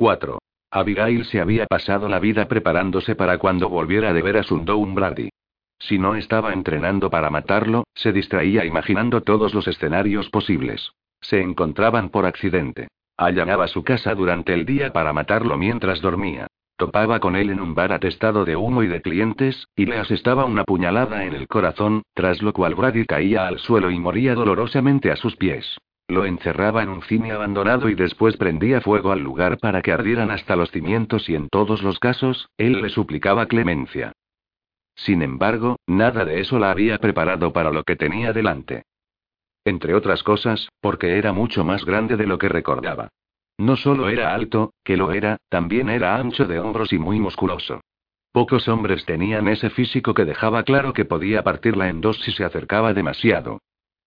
4. Abigail se había pasado la vida preparándose para cuando volviera de ver a Sundown Brady. Si no estaba entrenando para matarlo, se distraía imaginando todos los escenarios posibles. Se encontraban por accidente. Allanaba su casa durante el día para matarlo mientras dormía. Topaba con él en un bar atestado de humo y de clientes, y le asestaba una puñalada en el corazón, tras lo cual Brady caía al suelo y moría dolorosamente a sus pies. Lo encerraba en un cine abandonado y después prendía fuego al lugar para que ardieran hasta los cimientos y en todos los casos, él le suplicaba clemencia. Sin embargo, nada de eso la había preparado para lo que tenía delante. Entre otras cosas, porque era mucho más grande de lo que recordaba. No solo era alto, que lo era, también era ancho de hombros y muy musculoso. Pocos hombres tenían ese físico que dejaba claro que podía partirla en dos si se acercaba demasiado.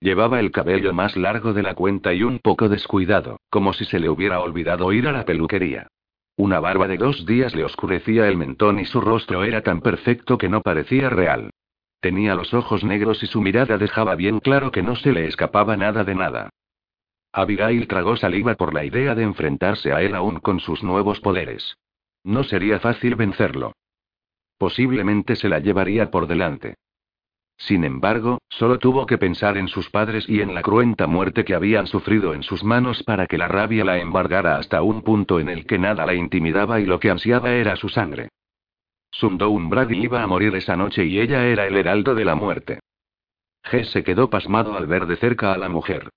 Llevaba el cabello más largo de la cuenta y un poco descuidado, como si se le hubiera olvidado ir a la peluquería. Una barba de dos días le oscurecía el mentón y su rostro era tan perfecto que no parecía real. Tenía los ojos negros y su mirada dejaba bien claro que no se le escapaba nada de nada. Abigail tragó saliva por la idea de enfrentarse a él aún con sus nuevos poderes. No sería fácil vencerlo. Posiblemente se la llevaría por delante. Sin embargo, solo tuvo que pensar en sus padres y en la cruenta muerte que habían sufrido en sus manos para que la rabia la embargara hasta un punto en el que nada la intimidaba y lo que ansiaba era su sangre. Sundown Brady iba a morir esa noche y ella era el heraldo de la muerte. G se quedó pasmado al ver de cerca a la mujer.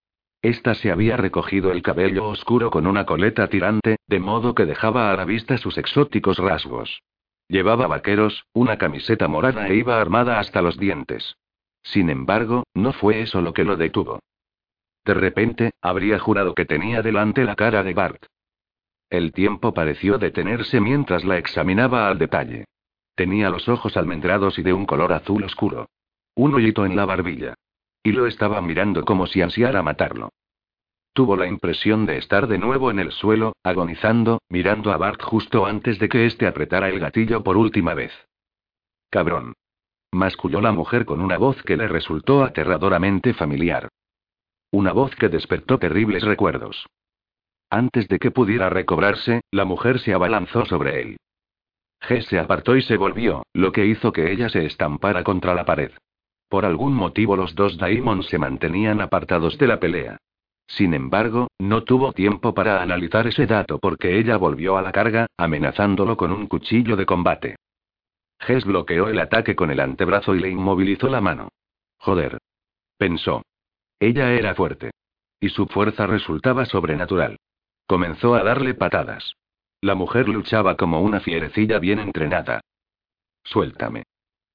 Esta se había recogido el cabello oscuro con una coleta tirante, de modo que dejaba a la vista sus exóticos rasgos. Llevaba vaqueros, una camiseta morada e iba armada hasta los dientes. Sin embargo, no fue eso lo que lo detuvo. De repente, habría jurado que tenía delante la cara de Bart. El tiempo pareció detenerse mientras la examinaba al detalle. Tenía los ojos almendrados y de un color azul oscuro. Un hoyito en la barbilla. Y lo estaba mirando como si ansiara matarlo. Tuvo la impresión de estar de nuevo en el suelo, agonizando, mirando a Bart justo antes de que éste apretara el gatillo por última vez. Cabrón. Masculló la mujer con una voz que le resultó aterradoramente familiar. Una voz que despertó terribles recuerdos. Antes de que pudiera recobrarse, la mujer se abalanzó sobre él. G se apartó y se volvió, lo que hizo que ella se estampara contra la pared. Por algún motivo los dos Daimons se mantenían apartados de la pelea. Sin embargo, no tuvo tiempo para analizar ese dato porque ella volvió a la carga, amenazándolo con un cuchillo de combate. Ges bloqueó el ataque con el antebrazo y le inmovilizó la mano. Joder. Pensó. Ella era fuerte. Y su fuerza resultaba sobrenatural. Comenzó a darle patadas. La mujer luchaba como una fierecilla bien entrenada. Suéltame.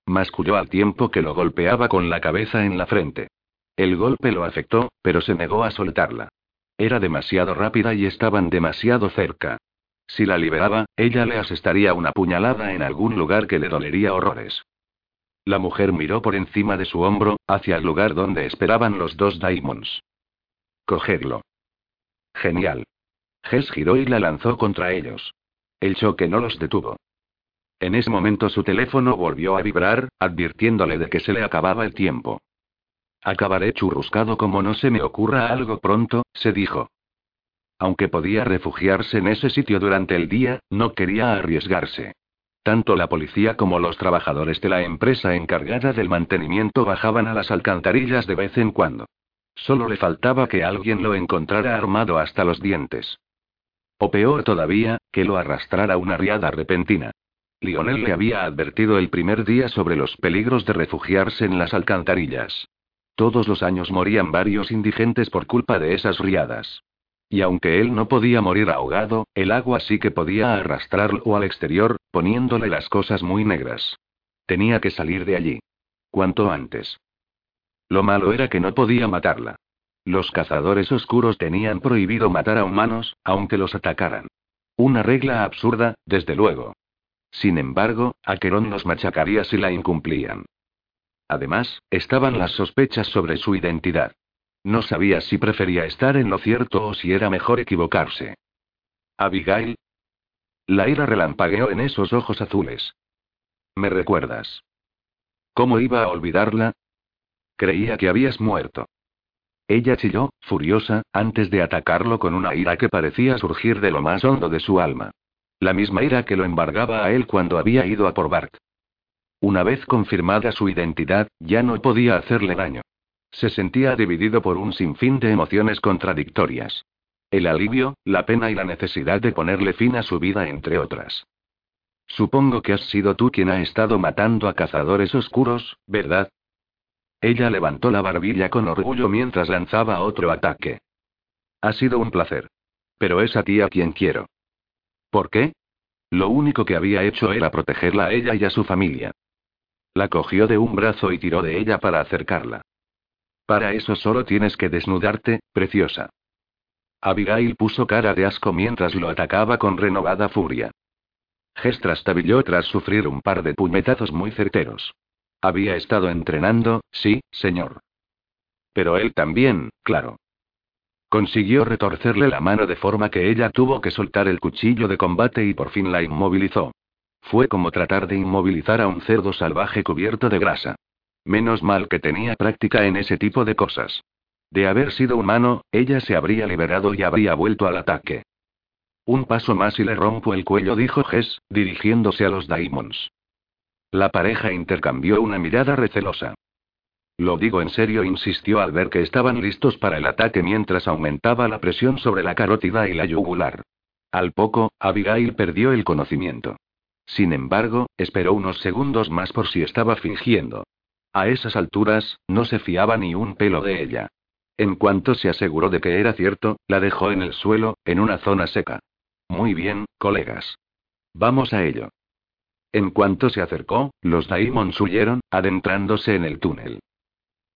Masculló al tiempo que lo golpeaba con la cabeza en la frente. El golpe lo afectó, pero se negó a soltarla. Era demasiado rápida y estaban demasiado cerca. Si la liberaba, ella le asestaría una puñalada en algún lugar que le dolería horrores. La mujer miró por encima de su hombro, hacia el lugar donde esperaban los dos Daimons. Cogerlo. Genial. Ges giró y la lanzó contra ellos. El choque no los detuvo. En ese momento su teléfono volvió a vibrar, advirtiéndole de que se le acababa el tiempo. Acabaré churruscado como no se me ocurra algo pronto, se dijo. Aunque podía refugiarse en ese sitio durante el día, no quería arriesgarse. Tanto la policía como los trabajadores de la empresa encargada del mantenimiento bajaban a las alcantarillas de vez en cuando. Solo le faltaba que alguien lo encontrara armado hasta los dientes. O peor todavía, que lo arrastrara una riada repentina. Lionel le había advertido el primer día sobre los peligros de refugiarse en las alcantarillas. Todos los años morían varios indigentes por culpa de esas riadas. Y aunque él no podía morir ahogado, el agua sí que podía arrastrarlo al exterior, poniéndole las cosas muy negras. Tenía que salir de allí. Cuanto antes. Lo malo era que no podía matarla. Los cazadores oscuros tenían prohibido matar a humanos, aunque los atacaran. Una regla absurda, desde luego. Sin embargo, Aquerón los machacaría si la incumplían. Además, estaban las sospechas sobre su identidad. No sabía si prefería estar en lo cierto o si era mejor equivocarse. Abigail. La ira relampagueó en esos ojos azules. ¿Me recuerdas? ¿Cómo iba a olvidarla? Creía que habías muerto. Ella chilló, furiosa, antes de atacarlo con una ira que parecía surgir de lo más hondo de su alma. La misma ira que lo embargaba a él cuando había ido a por Bart. Una vez confirmada su identidad, ya no podía hacerle daño. Se sentía dividido por un sinfín de emociones contradictorias. El alivio, la pena y la necesidad de ponerle fin a su vida, entre otras. Supongo que has sido tú quien ha estado matando a cazadores oscuros, ¿verdad? Ella levantó la barbilla con orgullo mientras lanzaba otro ataque. Ha sido un placer. Pero es a ti a quien quiero. ¿Por qué? Lo único que había hecho era protegerla a ella y a su familia. La cogió de un brazo y tiró de ella para acercarla. Para eso solo tienes que desnudarte, preciosa. Abigail puso cara de asco mientras lo atacaba con renovada furia. Ges trastabilló tras sufrir un par de puñetazos muy certeros. Había estado entrenando, sí, señor. Pero él también, claro. Consiguió retorcerle la mano de forma que ella tuvo que soltar el cuchillo de combate y por fin la inmovilizó. Fue como tratar de inmovilizar a un cerdo salvaje cubierto de grasa. Menos mal que tenía práctica en ese tipo de cosas. De haber sido humano, ella se habría liberado y habría vuelto al ataque. Un paso más y le rompo el cuello, dijo Jess, dirigiéndose a los Daimons. La pareja intercambió una mirada recelosa. Lo digo en serio, insistió al ver que estaban listos para el ataque mientras aumentaba la presión sobre la carótida y la yugular. Al poco, Abigail perdió el conocimiento. Sin embargo, esperó unos segundos más por si estaba fingiendo. A esas alturas, no se fiaba ni un pelo de ella. En cuanto se aseguró de que era cierto, la dejó en el suelo, en una zona seca. Muy bien, colegas. Vamos a ello. En cuanto se acercó, los Daimons huyeron, adentrándose en el túnel.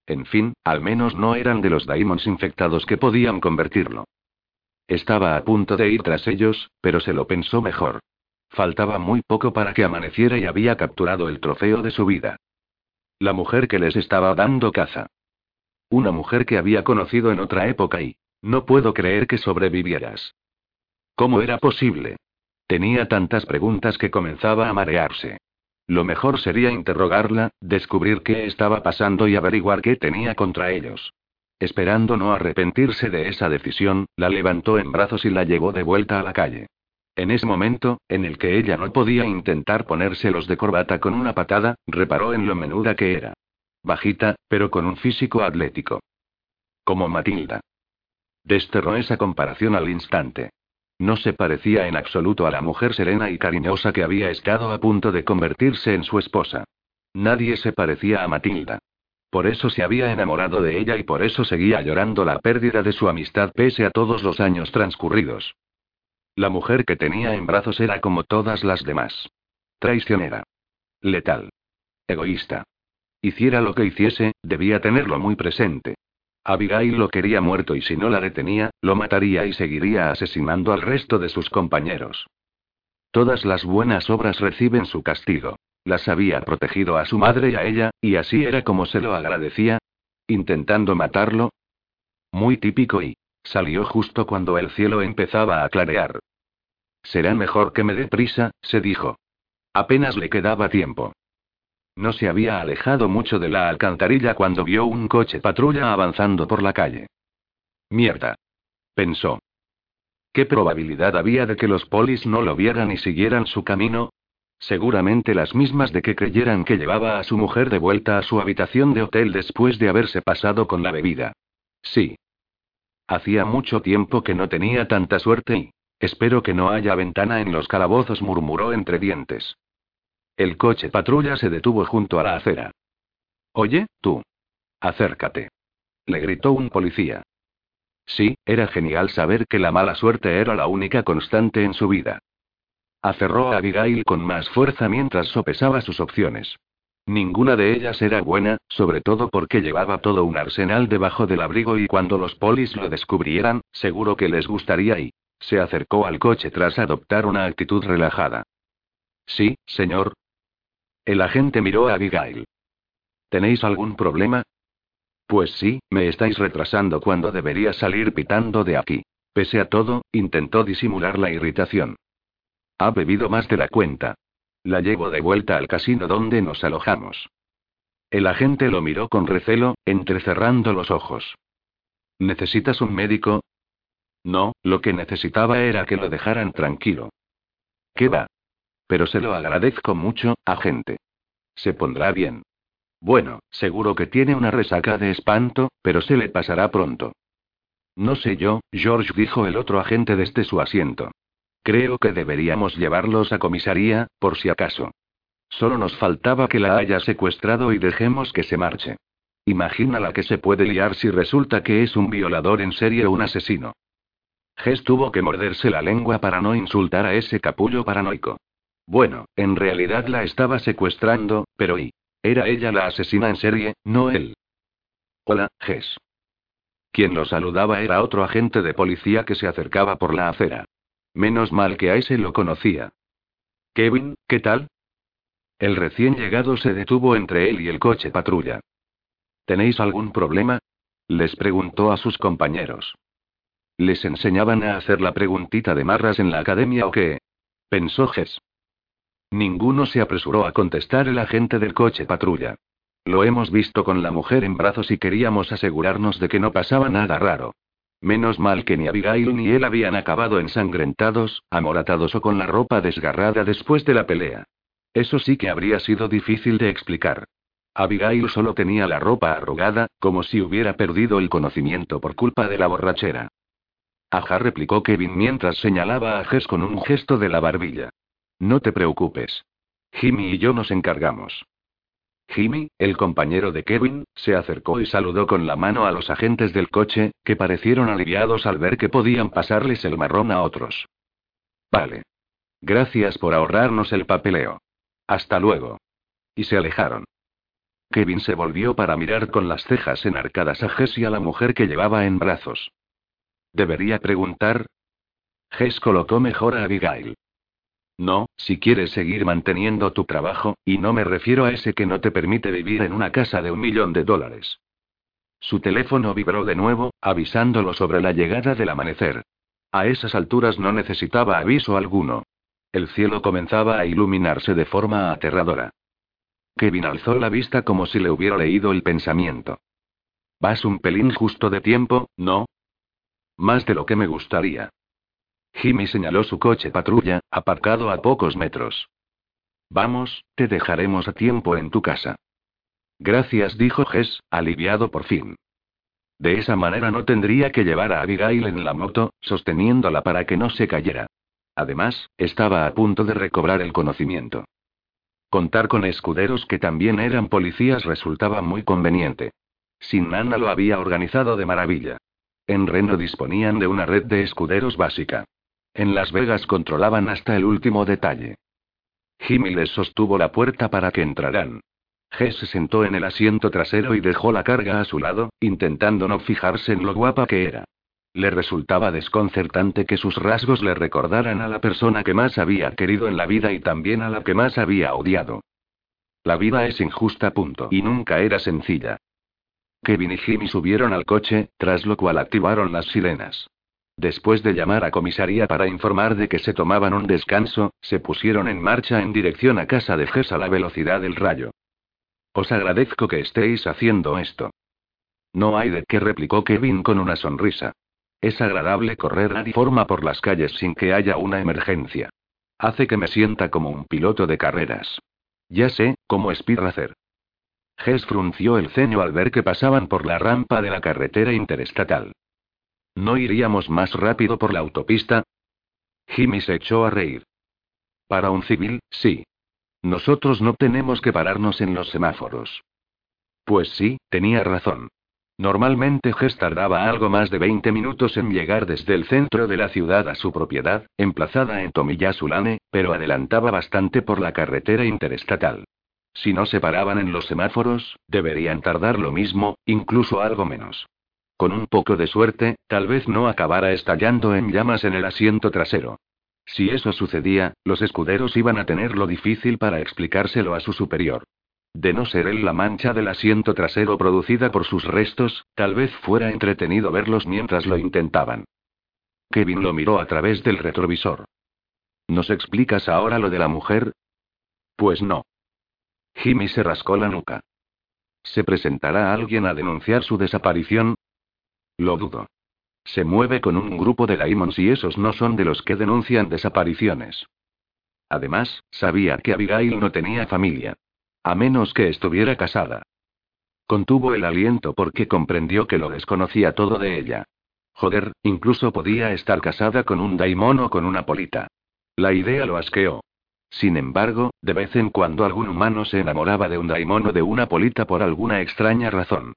En fin, al menos no eran de los Daimons infectados que podían convertirlo. Estaba a punto de ir tras ellos, pero se lo pensó mejor. Faltaba muy poco para que amaneciera y había capturado el trofeo de su vida. La mujer que les estaba dando caza. Una mujer que había conocido en otra época y... No puedo creer que sobrevivieras. ¿Cómo era posible? Tenía tantas preguntas que comenzaba a marearse. Lo mejor sería interrogarla, descubrir qué estaba pasando y averiguar qué tenía contra ellos. Esperando no arrepentirse de esa decisión, la levantó en brazos y la llevó de vuelta a la calle. En ese momento, en el que ella no podía intentar ponérselos de corbata con una patada, reparó en lo menuda que era. Bajita, pero con un físico atlético. Como Matilda. Desterró esa comparación al instante. No se parecía en absoluto a la mujer serena y cariñosa que había estado a punto de convertirse en su esposa. Nadie se parecía a Matilda. Por eso se había enamorado de ella y por eso seguía llorando la pérdida de su amistad pese a todos los años transcurridos. La mujer que tenía en brazos era como todas las demás. Traicionera. Letal. Egoísta. Hiciera lo que hiciese, debía tenerlo muy presente. Abigail lo quería muerto y si no la detenía, lo mataría y seguiría asesinando al resto de sus compañeros. Todas las buenas obras reciben su castigo. Las había protegido a su madre y a ella, y así era como se lo agradecía. Intentando matarlo. Muy típico y, Salió justo cuando el cielo empezaba a clarear. Será mejor que me dé prisa, se dijo. Apenas le quedaba tiempo. No se había alejado mucho de la alcantarilla cuando vio un coche patrulla avanzando por la calle. Mierda. Pensó. ¿Qué probabilidad había de que los polis no lo vieran y siguieran su camino? Seguramente las mismas de que creyeran que llevaba a su mujer de vuelta a su habitación de hotel después de haberse pasado con la bebida. Sí. Hacía mucho tiempo que no tenía tanta suerte y... Espero que no haya ventana en los calabozos, murmuró entre dientes. El coche patrulla se detuvo junto a la acera. Oye, tú. Acércate. Le gritó un policía. Sí, era genial saber que la mala suerte era la única constante en su vida. Aferró a Abigail con más fuerza mientras sopesaba sus opciones. Ninguna de ellas era buena, sobre todo porque llevaba todo un arsenal debajo del abrigo y cuando los polis lo descubrieran, seguro que les gustaría y... Se acercó al coche tras adoptar una actitud relajada. Sí, señor. El agente miró a Abigail. ¿Tenéis algún problema? Pues sí, me estáis retrasando cuando debería salir pitando de aquí. Pese a todo, intentó disimular la irritación. Ha bebido más de la cuenta. La llevo de vuelta al casino donde nos alojamos. El agente lo miró con recelo, entrecerrando los ojos. ¿Necesitas un médico? No, lo que necesitaba era que lo dejaran tranquilo. ¿Qué va? Pero se lo agradezco mucho, agente. Se pondrá bien. Bueno, seguro que tiene una resaca de espanto, pero se le pasará pronto. No sé yo, George dijo el otro agente desde su asiento. Creo que deberíamos llevarlos a comisaría, por si acaso. Solo nos faltaba que la haya secuestrado y dejemos que se marche. Imagina la que se puede liar si resulta que es un violador en serie o un asesino. Jess tuvo que morderse la lengua para no insultar a ese capullo paranoico. Bueno, en realidad la estaba secuestrando, pero ¿y? Era ella la asesina en serie, no él. Hola, Jess. Quien lo saludaba era otro agente de policía que se acercaba por la acera. Menos mal que a ese lo conocía. Kevin, ¿qué tal? El recién llegado se detuvo entre él y el coche patrulla. ¿Tenéis algún problema? Les preguntó a sus compañeros. ¿Les enseñaban a hacer la preguntita de marras en la academia o qué? Pensó Jess. Ninguno se apresuró a contestar el agente del coche patrulla. Lo hemos visto con la mujer en brazos y queríamos asegurarnos de que no pasaba nada raro. Menos mal que ni Abigail ni él habían acabado ensangrentados, amoratados o con la ropa desgarrada después de la pelea. Eso sí que habría sido difícil de explicar. Abigail solo tenía la ropa arrugada, como si hubiera perdido el conocimiento por culpa de la borrachera. Ajá, replicó Kevin mientras señalaba a Jess con un gesto de la barbilla. No te preocupes. Jimmy y yo nos encargamos. Jimmy, el compañero de Kevin, se acercó y saludó con la mano a los agentes del coche, que parecieron aliviados al ver que podían pasarles el marrón a otros. Vale. Gracias por ahorrarnos el papeleo. Hasta luego. Y se alejaron. Kevin se volvió para mirar con las cejas enarcadas a Jess y a la mujer que llevaba en brazos. ¿Debería preguntar? Jess colocó mejor a Abigail. No, si quieres seguir manteniendo tu trabajo, y no me refiero a ese que no te permite vivir en una casa de un millón de dólares. Su teléfono vibró de nuevo, avisándolo sobre la llegada del amanecer. A esas alturas no necesitaba aviso alguno. El cielo comenzaba a iluminarse de forma aterradora. Kevin alzó la vista como si le hubiera leído el pensamiento. Vas un pelín justo de tiempo, ¿no? Más de lo que me gustaría. Jimmy señaló su coche patrulla, aparcado a pocos metros. Vamos, te dejaremos a tiempo en tu casa. Gracias, dijo Jess, aliviado por fin. De esa manera no tendría que llevar a Abigail en la moto, sosteniéndola para que no se cayera. Además, estaba a punto de recobrar el conocimiento. Contar con escuderos que también eran policías resultaba muy conveniente. Sin Nana lo había organizado de maravilla. En Reno disponían de una red de escuderos básica. En Las Vegas controlaban hasta el último detalle. Jimmy les sostuvo la puerta para que entraran. Jess se sentó en el asiento trasero y dejó la carga a su lado, intentando no fijarse en lo guapa que era. Le resultaba desconcertante que sus rasgos le recordaran a la persona que más había querido en la vida y también a la que más había odiado. La vida es injusta, punto. Y nunca era sencilla. Kevin y Jimmy subieron al coche, tras lo cual activaron las sirenas. Después de llamar a comisaría para informar de que se tomaban un descanso, se pusieron en marcha en dirección a casa de Jess a la velocidad del rayo. Os agradezco que estéis haciendo esto. No hay de qué replicó Kevin con una sonrisa. Es agradable correr a forma por las calles sin que haya una emergencia. Hace que me sienta como un piloto de carreras. Ya sé, como Speedracer. Hess frunció el ceño al ver que pasaban por la rampa de la carretera interestatal. ¿No iríamos más rápido por la autopista? Jimmy se echó a reír. Para un civil, sí. Nosotros no tenemos que pararnos en los semáforos. Pues sí, tenía razón. Normalmente Hess tardaba algo más de 20 minutos en llegar desde el centro de la ciudad a su propiedad, emplazada en Tomiyasulane, pero adelantaba bastante por la carretera interestatal. Si no se paraban en los semáforos, deberían tardar lo mismo, incluso algo menos. Con un poco de suerte, tal vez no acabara estallando en llamas en el asiento trasero. Si eso sucedía, los escuderos iban a tenerlo difícil para explicárselo a su superior. De no ser él la mancha del asiento trasero producida por sus restos, tal vez fuera entretenido verlos mientras lo intentaban. Kevin lo miró a través del retrovisor. ¿Nos explicas ahora lo de la mujer? Pues no. Jimmy se rascó la nuca. ¿Se presentará alguien a denunciar su desaparición? Lo dudo. Se mueve con un grupo de daimons y esos no son de los que denuncian desapariciones. Además, sabía que Abigail no tenía familia. A menos que estuviera casada. Contuvo el aliento porque comprendió que lo desconocía todo de ella. Joder, incluso podía estar casada con un daimon o con una polita. La idea lo asqueó. Sin embargo, de vez en cuando algún humano se enamoraba de un daimon o de una polita por alguna extraña razón.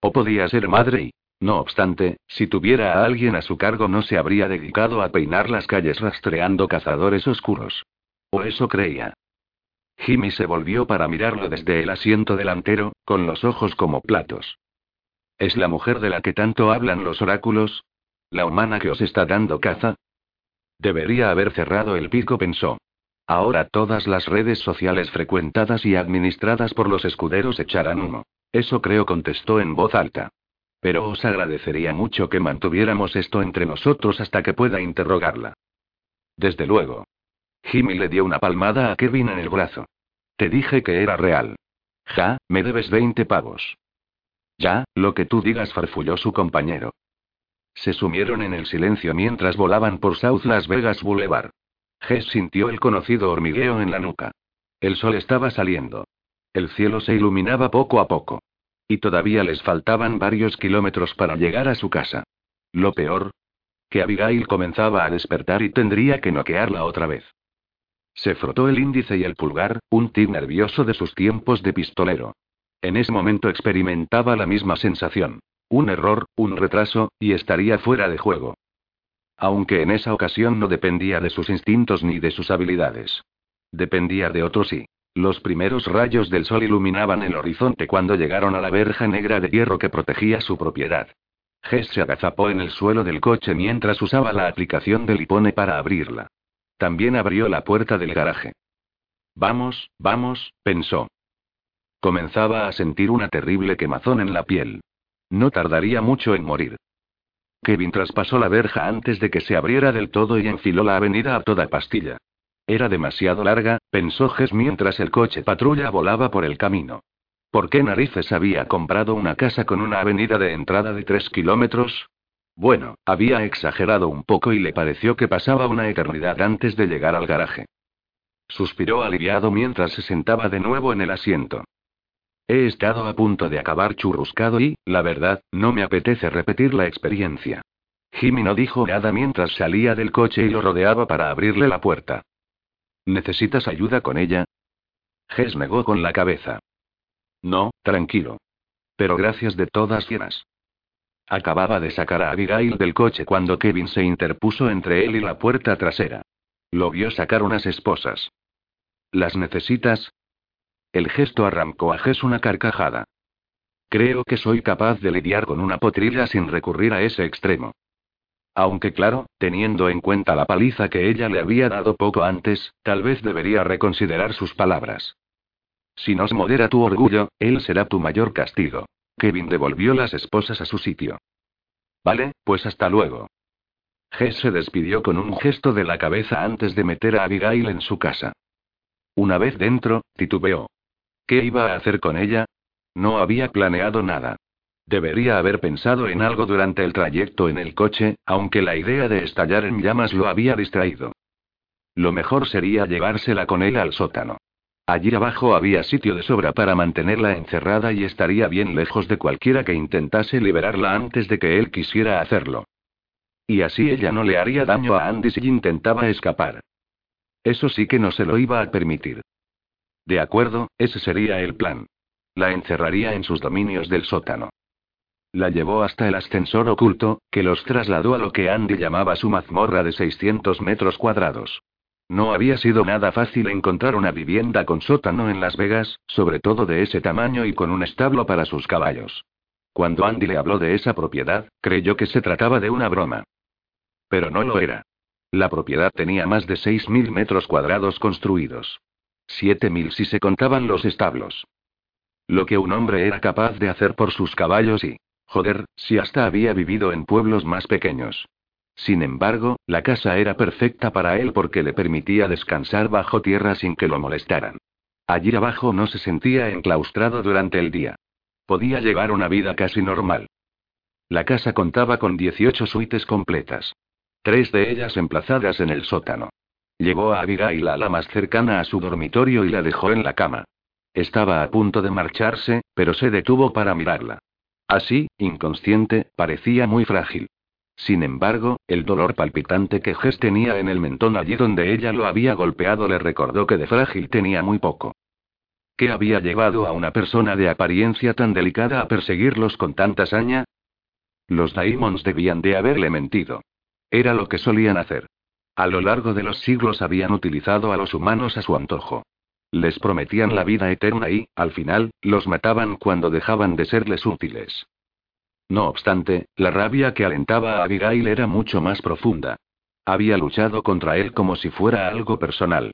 O podía ser madre y, no obstante, si tuviera a alguien a su cargo no se habría dedicado a peinar las calles rastreando cazadores oscuros. O eso creía. Jimmy se volvió para mirarlo desde el asiento delantero, con los ojos como platos. ¿Es la mujer de la que tanto hablan los oráculos? ¿La humana que os está dando caza? Debería haber cerrado el pico, pensó. Ahora todas las redes sociales frecuentadas y administradas por los escuderos echarán humo. Eso creo, contestó en voz alta. Pero os agradecería mucho que mantuviéramos esto entre nosotros hasta que pueda interrogarla. Desde luego. Jimmy le dio una palmada a Kevin en el brazo. Te dije que era real. Ja, me debes 20 pavos. Ya, lo que tú digas, farfulló su compañero. Se sumieron en el silencio mientras volaban por South Las Vegas Boulevard. Jess sintió el conocido hormigueo en la nuca. El sol estaba saliendo. El cielo se iluminaba poco a poco. Y todavía les faltaban varios kilómetros para llegar a su casa. Lo peor. Que Abigail comenzaba a despertar y tendría que noquearla otra vez. Se frotó el índice y el pulgar, un tic nervioso de sus tiempos de pistolero. En ese momento experimentaba la misma sensación. Un error, un retraso, y estaría fuera de juego. Aunque en esa ocasión no dependía de sus instintos ni de sus habilidades. Dependía de otros sí. Los primeros rayos del sol iluminaban el horizonte cuando llegaron a la verja negra de hierro que protegía su propiedad. Jess se agazapó en el suelo del coche mientras usaba la aplicación del Lipone para abrirla. También abrió la puerta del garaje. Vamos, vamos, pensó. Comenzaba a sentir una terrible quemazón en la piel. No tardaría mucho en morir. Kevin traspasó la verja antes de que se abriera del todo y enfiló la avenida a toda pastilla. Era demasiado larga, pensó Jess mientras el coche patrulla volaba por el camino. ¿Por qué narices había comprado una casa con una avenida de entrada de tres kilómetros? Bueno, había exagerado un poco y le pareció que pasaba una eternidad antes de llegar al garaje. Suspiró aliviado mientras se sentaba de nuevo en el asiento. He estado a punto de acabar churruscado y, la verdad, no me apetece repetir la experiencia. Jimmy no dijo nada mientras salía del coche y lo rodeaba para abrirle la puerta. ¿Necesitas ayuda con ella? Jess negó con la cabeza. No, tranquilo. Pero gracias de todas llenas. Acababa de sacar a Abigail del coche cuando Kevin se interpuso entre él y la puerta trasera. Lo vio sacar unas esposas. ¿Las necesitas? El gesto arrancó a Jess una carcajada. Creo que soy capaz de lidiar con una potrilla sin recurrir a ese extremo. Aunque claro, teniendo en cuenta la paliza que ella le había dado poco antes, tal vez debería reconsiderar sus palabras. Si nos modera tu orgullo, él será tu mayor castigo. Kevin devolvió las esposas a su sitio. Vale, pues hasta luego. Jess se despidió con un gesto de la cabeza antes de meter a Abigail en su casa. Una vez dentro, titubeó. ¿Qué iba a hacer con ella? No había planeado nada. Debería haber pensado en algo durante el trayecto en el coche, aunque la idea de estallar en llamas lo había distraído. Lo mejor sería llevársela con él al sótano. Allí abajo había sitio de sobra para mantenerla encerrada y estaría bien lejos de cualquiera que intentase liberarla antes de que él quisiera hacerlo. Y así ella no le haría daño a Andy si intentaba escapar. Eso sí que no se lo iba a permitir. De acuerdo, ese sería el plan. La encerraría en sus dominios del sótano. La llevó hasta el ascensor oculto, que los trasladó a lo que Andy llamaba su mazmorra de 600 metros cuadrados. No había sido nada fácil encontrar una vivienda con sótano en Las Vegas, sobre todo de ese tamaño y con un establo para sus caballos. Cuando Andy le habló de esa propiedad, creyó que se trataba de una broma. Pero no lo era. La propiedad tenía más de 6.000 metros cuadrados construidos. 7.000 si se contaban los establos. Lo que un hombre era capaz de hacer por sus caballos y, Joder, si hasta había vivido en pueblos más pequeños. Sin embargo, la casa era perfecta para él porque le permitía descansar bajo tierra sin que lo molestaran. Allí abajo no se sentía enclaustrado durante el día. Podía llevar una vida casi normal. La casa contaba con 18 suites completas. Tres de ellas emplazadas en el sótano. Llevó a Abigail la más cercana a su dormitorio y la dejó en la cama. Estaba a punto de marcharse, pero se detuvo para mirarla. Así, inconsciente, parecía muy frágil. Sin embargo, el dolor palpitante que Jess tenía en el mentón allí donde ella lo había golpeado le recordó que de frágil tenía muy poco. ¿Qué había llevado a una persona de apariencia tan delicada a perseguirlos con tanta saña? Los Daimons debían de haberle mentido. Era lo que solían hacer. A lo largo de los siglos habían utilizado a los humanos a su antojo. Les prometían la vida eterna y, al final, los mataban cuando dejaban de serles útiles. No obstante, la rabia que alentaba a Abigail era mucho más profunda. Había luchado contra él como si fuera algo personal.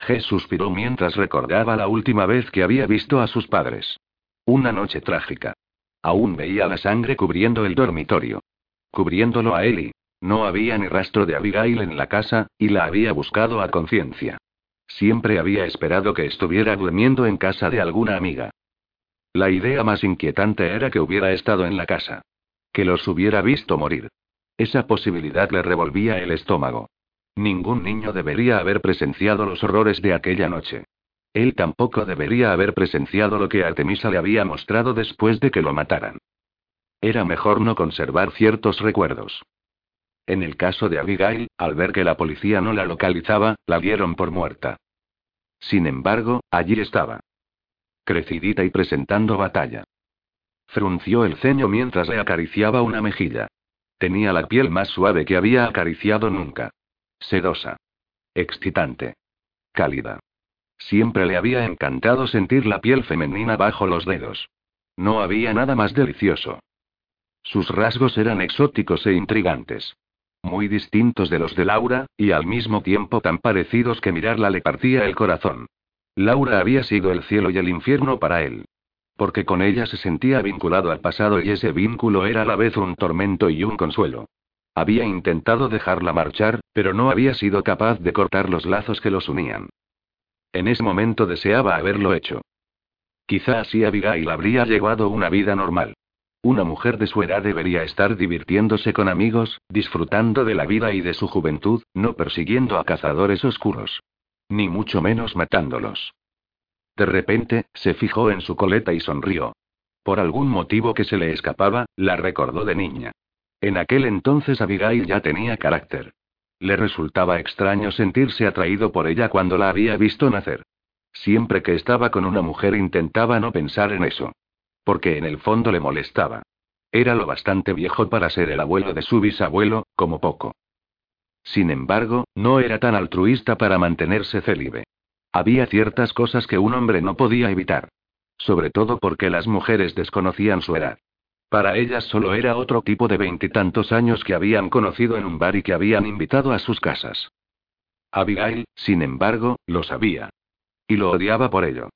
G suspiró mientras recordaba la última vez que había visto a sus padres. Una noche trágica. Aún veía la sangre cubriendo el dormitorio. Cubriéndolo a él y... No había ni rastro de Abigail en la casa, y la había buscado a conciencia. Siempre había esperado que estuviera durmiendo en casa de alguna amiga. La idea más inquietante era que hubiera estado en la casa. Que los hubiera visto morir. Esa posibilidad le revolvía el estómago. Ningún niño debería haber presenciado los horrores de aquella noche. Él tampoco debería haber presenciado lo que Artemisa le había mostrado después de que lo mataran. Era mejor no conservar ciertos recuerdos. En el caso de Abigail, al ver que la policía no la localizaba, la dieron por muerta. Sin embargo, allí estaba. Crecidita y presentando batalla. Frunció el ceño mientras le acariciaba una mejilla. Tenía la piel más suave que había acariciado nunca. Sedosa. Excitante. Cálida. Siempre le había encantado sentir la piel femenina bajo los dedos. No había nada más delicioso. Sus rasgos eran exóticos e intrigantes. Muy distintos de los de Laura, y al mismo tiempo tan parecidos que mirarla le partía el corazón. Laura había sido el cielo y el infierno para él. Porque con ella se sentía vinculado al pasado y ese vínculo era a la vez un tormento y un consuelo. Había intentado dejarla marchar, pero no había sido capaz de cortar los lazos que los unían. En ese momento deseaba haberlo hecho. Quizá así Abigail habría llevado una vida normal. Una mujer de su edad debería estar divirtiéndose con amigos, disfrutando de la vida y de su juventud, no persiguiendo a cazadores oscuros. Ni mucho menos matándolos. De repente, se fijó en su coleta y sonrió. Por algún motivo que se le escapaba, la recordó de niña. En aquel entonces Abigail ya tenía carácter. Le resultaba extraño sentirse atraído por ella cuando la había visto nacer. Siempre que estaba con una mujer intentaba no pensar en eso. Porque en el fondo le molestaba. Era lo bastante viejo para ser el abuelo de su bisabuelo, como poco. Sin embargo, no era tan altruista para mantenerse célibe. Había ciertas cosas que un hombre no podía evitar. Sobre todo porque las mujeres desconocían su edad. Para ellas solo era otro tipo de veintitantos años que habían conocido en un bar y que habían invitado a sus casas. Abigail, sin embargo, lo sabía. Y lo odiaba por ello.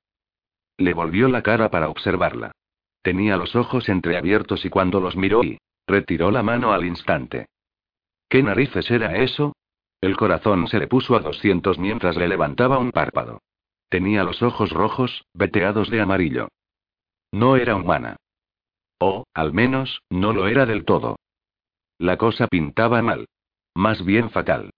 Le volvió la cara para observarla. Tenía los ojos entreabiertos y cuando los miró y retiró la mano al instante. ¿Qué narices era eso? El corazón se le puso a 200 mientras le levantaba un párpado. Tenía los ojos rojos, veteados de amarillo. No era humana. O, al menos, no lo era del todo. La cosa pintaba mal. Más bien fatal.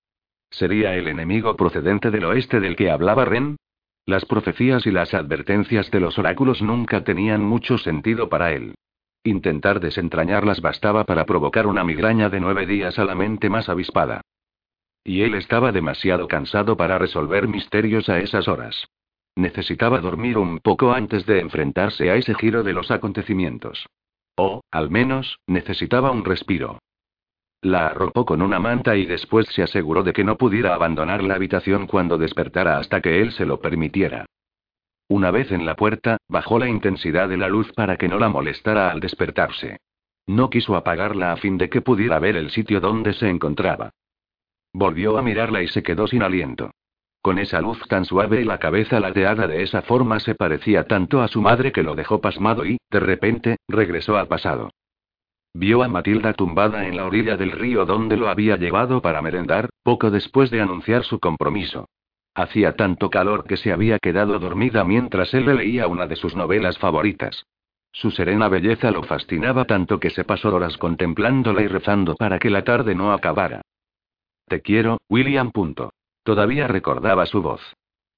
¿Sería el enemigo procedente del oeste del que hablaba Ren? Las profecías y las advertencias de los oráculos nunca tenían mucho sentido para él. Intentar desentrañarlas bastaba para provocar una migraña de nueve días a la mente más avispada. Y él estaba demasiado cansado para resolver misterios a esas horas. Necesitaba dormir un poco antes de enfrentarse a ese giro de los acontecimientos. O, al menos, necesitaba un respiro. La arropó con una manta y después se aseguró de que no pudiera abandonar la habitación cuando despertara hasta que él se lo permitiera. Una vez en la puerta, bajó la intensidad de la luz para que no la molestara al despertarse. No quiso apagarla a fin de que pudiera ver el sitio donde se encontraba. Volvió a mirarla y se quedó sin aliento. Con esa luz tan suave y la cabeza lateada de esa forma se parecía tanto a su madre que lo dejó pasmado y, de repente, regresó al pasado. Vio a Matilda tumbada en la orilla del río donde lo había llevado para merendar, poco después de anunciar su compromiso. Hacía tanto calor que se había quedado dormida mientras él leía una de sus novelas favoritas. Su serena belleza lo fascinaba tanto que se pasó horas contemplándola y rezando para que la tarde no acabara. Te quiero, William. Todavía recordaba su voz.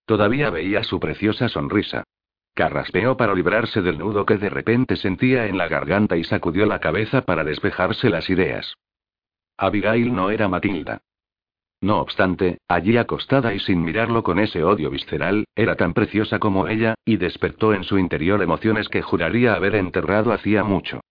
Todavía veía su preciosa sonrisa. Carraspeó para librarse del nudo que de repente sentía en la garganta y sacudió la cabeza para despejarse las ideas. Abigail no era Matilda. No obstante, allí acostada y sin mirarlo con ese odio visceral, era tan preciosa como ella, y despertó en su interior emociones que juraría haber enterrado hacía mucho.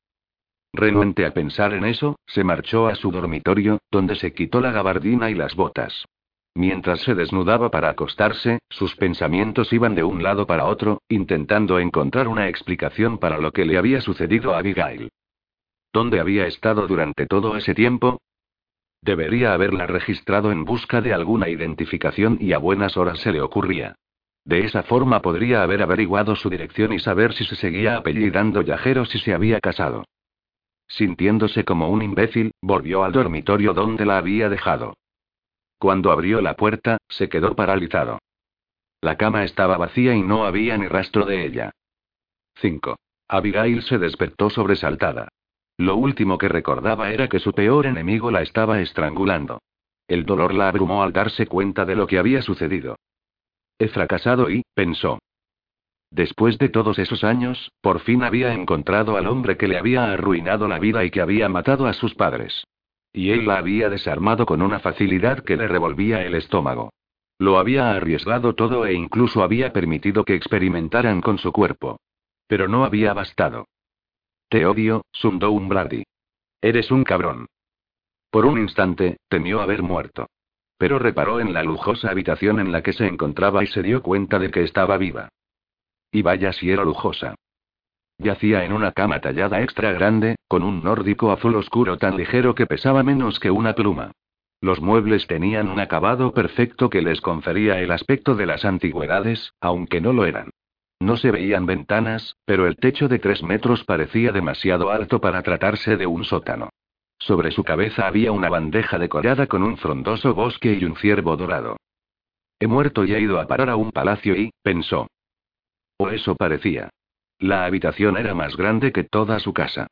Renuente a pensar en eso, se marchó a su dormitorio, donde se quitó la gabardina y las botas. Mientras se desnudaba para acostarse, sus pensamientos iban de un lado para otro, intentando encontrar una explicación para lo que le había sucedido a Abigail. ¿Dónde había estado durante todo ese tiempo? Debería haberla registrado en busca de alguna identificación y a buenas horas se le ocurría. De esa forma podría haber averiguado su dirección y saber si se seguía apellidando Yajero si se había casado. Sintiéndose como un imbécil, volvió al dormitorio donde la había dejado. Cuando abrió la puerta, se quedó paralizado. La cama estaba vacía y no había ni rastro de ella. 5. Abigail se despertó sobresaltada. Lo último que recordaba era que su peor enemigo la estaba estrangulando. El dolor la abrumó al darse cuenta de lo que había sucedido. He fracasado y, pensó. Después de todos esos años, por fin había encontrado al hombre que le había arruinado la vida y que había matado a sus padres. Y él la había desarmado con una facilidad que le revolvía el estómago. Lo había arriesgado todo e incluso había permitido que experimentaran con su cuerpo. Pero no había bastado. Te odio, Sundown Brady. Eres un cabrón. Por un instante, temió haber muerto. Pero reparó en la lujosa habitación en la que se encontraba y se dio cuenta de que estaba viva. Y vaya si era lujosa. Yacía en una cama tallada extra grande, con un nórdico azul oscuro tan ligero que pesaba menos que una pluma. Los muebles tenían un acabado perfecto que les confería el aspecto de las antigüedades, aunque no lo eran. No se veían ventanas, pero el techo de tres metros parecía demasiado alto para tratarse de un sótano. Sobre su cabeza había una bandeja decorada con un frondoso bosque y un ciervo dorado. He muerto y he ido a parar a un palacio y, pensó. O eso parecía. La habitación era más grande que toda su casa.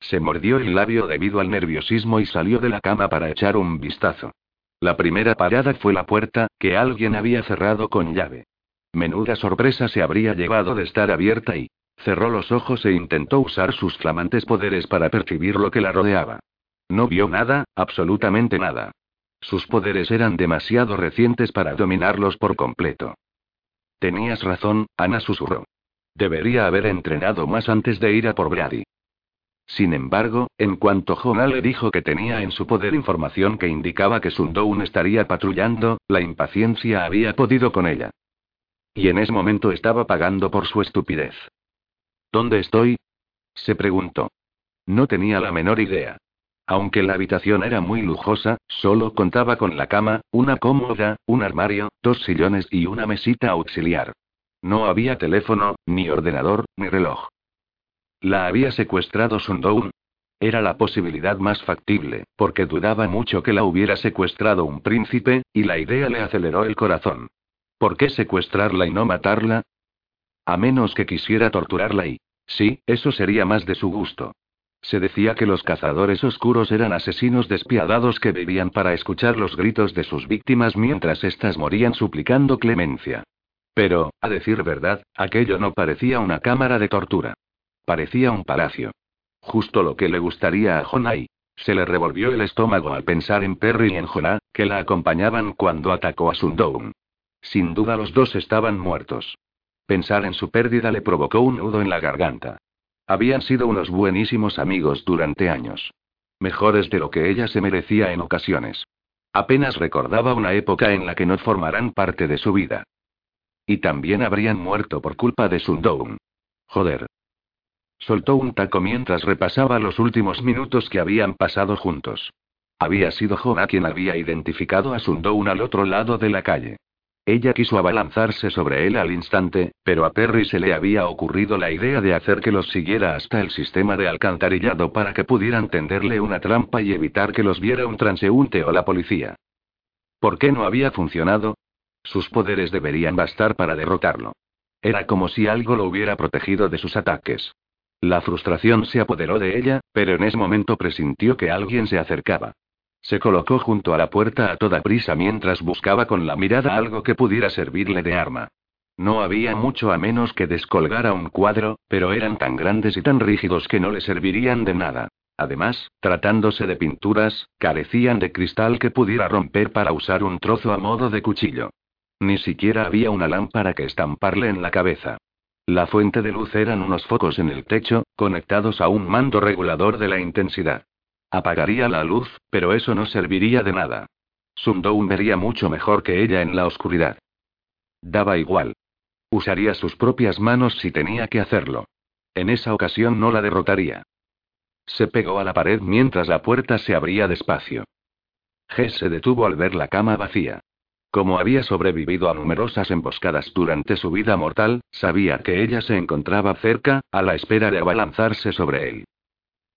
Se mordió el labio debido al nerviosismo y salió de la cama para echar un vistazo. La primera parada fue la puerta, que alguien había cerrado con llave. Menuda sorpresa se habría llevado de estar abierta y cerró los ojos e intentó usar sus flamantes poderes para percibir lo que la rodeaba. No vio nada, absolutamente nada. Sus poderes eran demasiado recientes para dominarlos por completo. Tenías razón, Ana susurró. Debería haber entrenado más antes de ir a por Brady. Sin embargo, en cuanto Jonah le dijo que tenía en su poder información que indicaba que Sundown estaría patrullando, la impaciencia había podido con ella. Y en ese momento estaba pagando por su estupidez. ¿Dónde estoy? se preguntó. No tenía la menor idea. Aunque la habitación era muy lujosa, solo contaba con la cama, una cómoda, un armario, dos sillones y una mesita auxiliar. No había teléfono, ni ordenador, ni reloj. ¿La había secuestrado Sundown? Era la posibilidad más factible, porque dudaba mucho que la hubiera secuestrado un príncipe, y la idea le aceleró el corazón. ¿Por qué secuestrarla y no matarla? A menos que quisiera torturarla y... Sí, eso sería más de su gusto. Se decía que los cazadores oscuros eran asesinos despiadados que vivían para escuchar los gritos de sus víctimas mientras éstas morían suplicando clemencia. Pero, a decir verdad, aquello no parecía una cámara de tortura. Parecía un palacio. Justo lo que le gustaría a Jonai. Se le revolvió el estómago al pensar en Perry y en Jonah, que la acompañaban cuando atacó a Sundown. Sin duda los dos estaban muertos. Pensar en su pérdida le provocó un nudo en la garganta. Habían sido unos buenísimos amigos durante años. Mejores de lo que ella se merecía en ocasiones. Apenas recordaba una época en la que no formarán parte de su vida. Y también habrían muerto por culpa de Sundown. Joder. Soltó un taco mientras repasaba los últimos minutos que habían pasado juntos. Había sido Jonah quien había identificado a Sundown al otro lado de la calle. Ella quiso abalanzarse sobre él al instante, pero a Perry se le había ocurrido la idea de hacer que los siguiera hasta el sistema de alcantarillado para que pudieran tenderle una trampa y evitar que los viera un transeúnte o la policía. ¿Por qué no había funcionado? Sus poderes deberían bastar para derrotarlo. Era como si algo lo hubiera protegido de sus ataques. La frustración se apoderó de ella, pero en ese momento presintió que alguien se acercaba. Se colocó junto a la puerta a toda prisa mientras buscaba con la mirada algo que pudiera servirle de arma. No había mucho a menos que descolgar a un cuadro, pero eran tan grandes y tan rígidos que no le servirían de nada. Además, tratándose de pinturas, carecían de cristal que pudiera romper para usar un trozo a modo de cuchillo. Ni siquiera había una lámpara que estamparle en la cabeza. La fuente de luz eran unos focos en el techo, conectados a un mando regulador de la intensidad. Apagaría la luz, pero eso no serviría de nada. Sundown vería mucho mejor que ella en la oscuridad. Daba igual. Usaría sus propias manos si tenía que hacerlo. En esa ocasión no la derrotaría. Se pegó a la pared mientras la puerta se abría despacio. G se detuvo al ver la cama vacía. Como había sobrevivido a numerosas emboscadas durante su vida mortal, sabía que ella se encontraba cerca, a la espera de abalanzarse sobre él.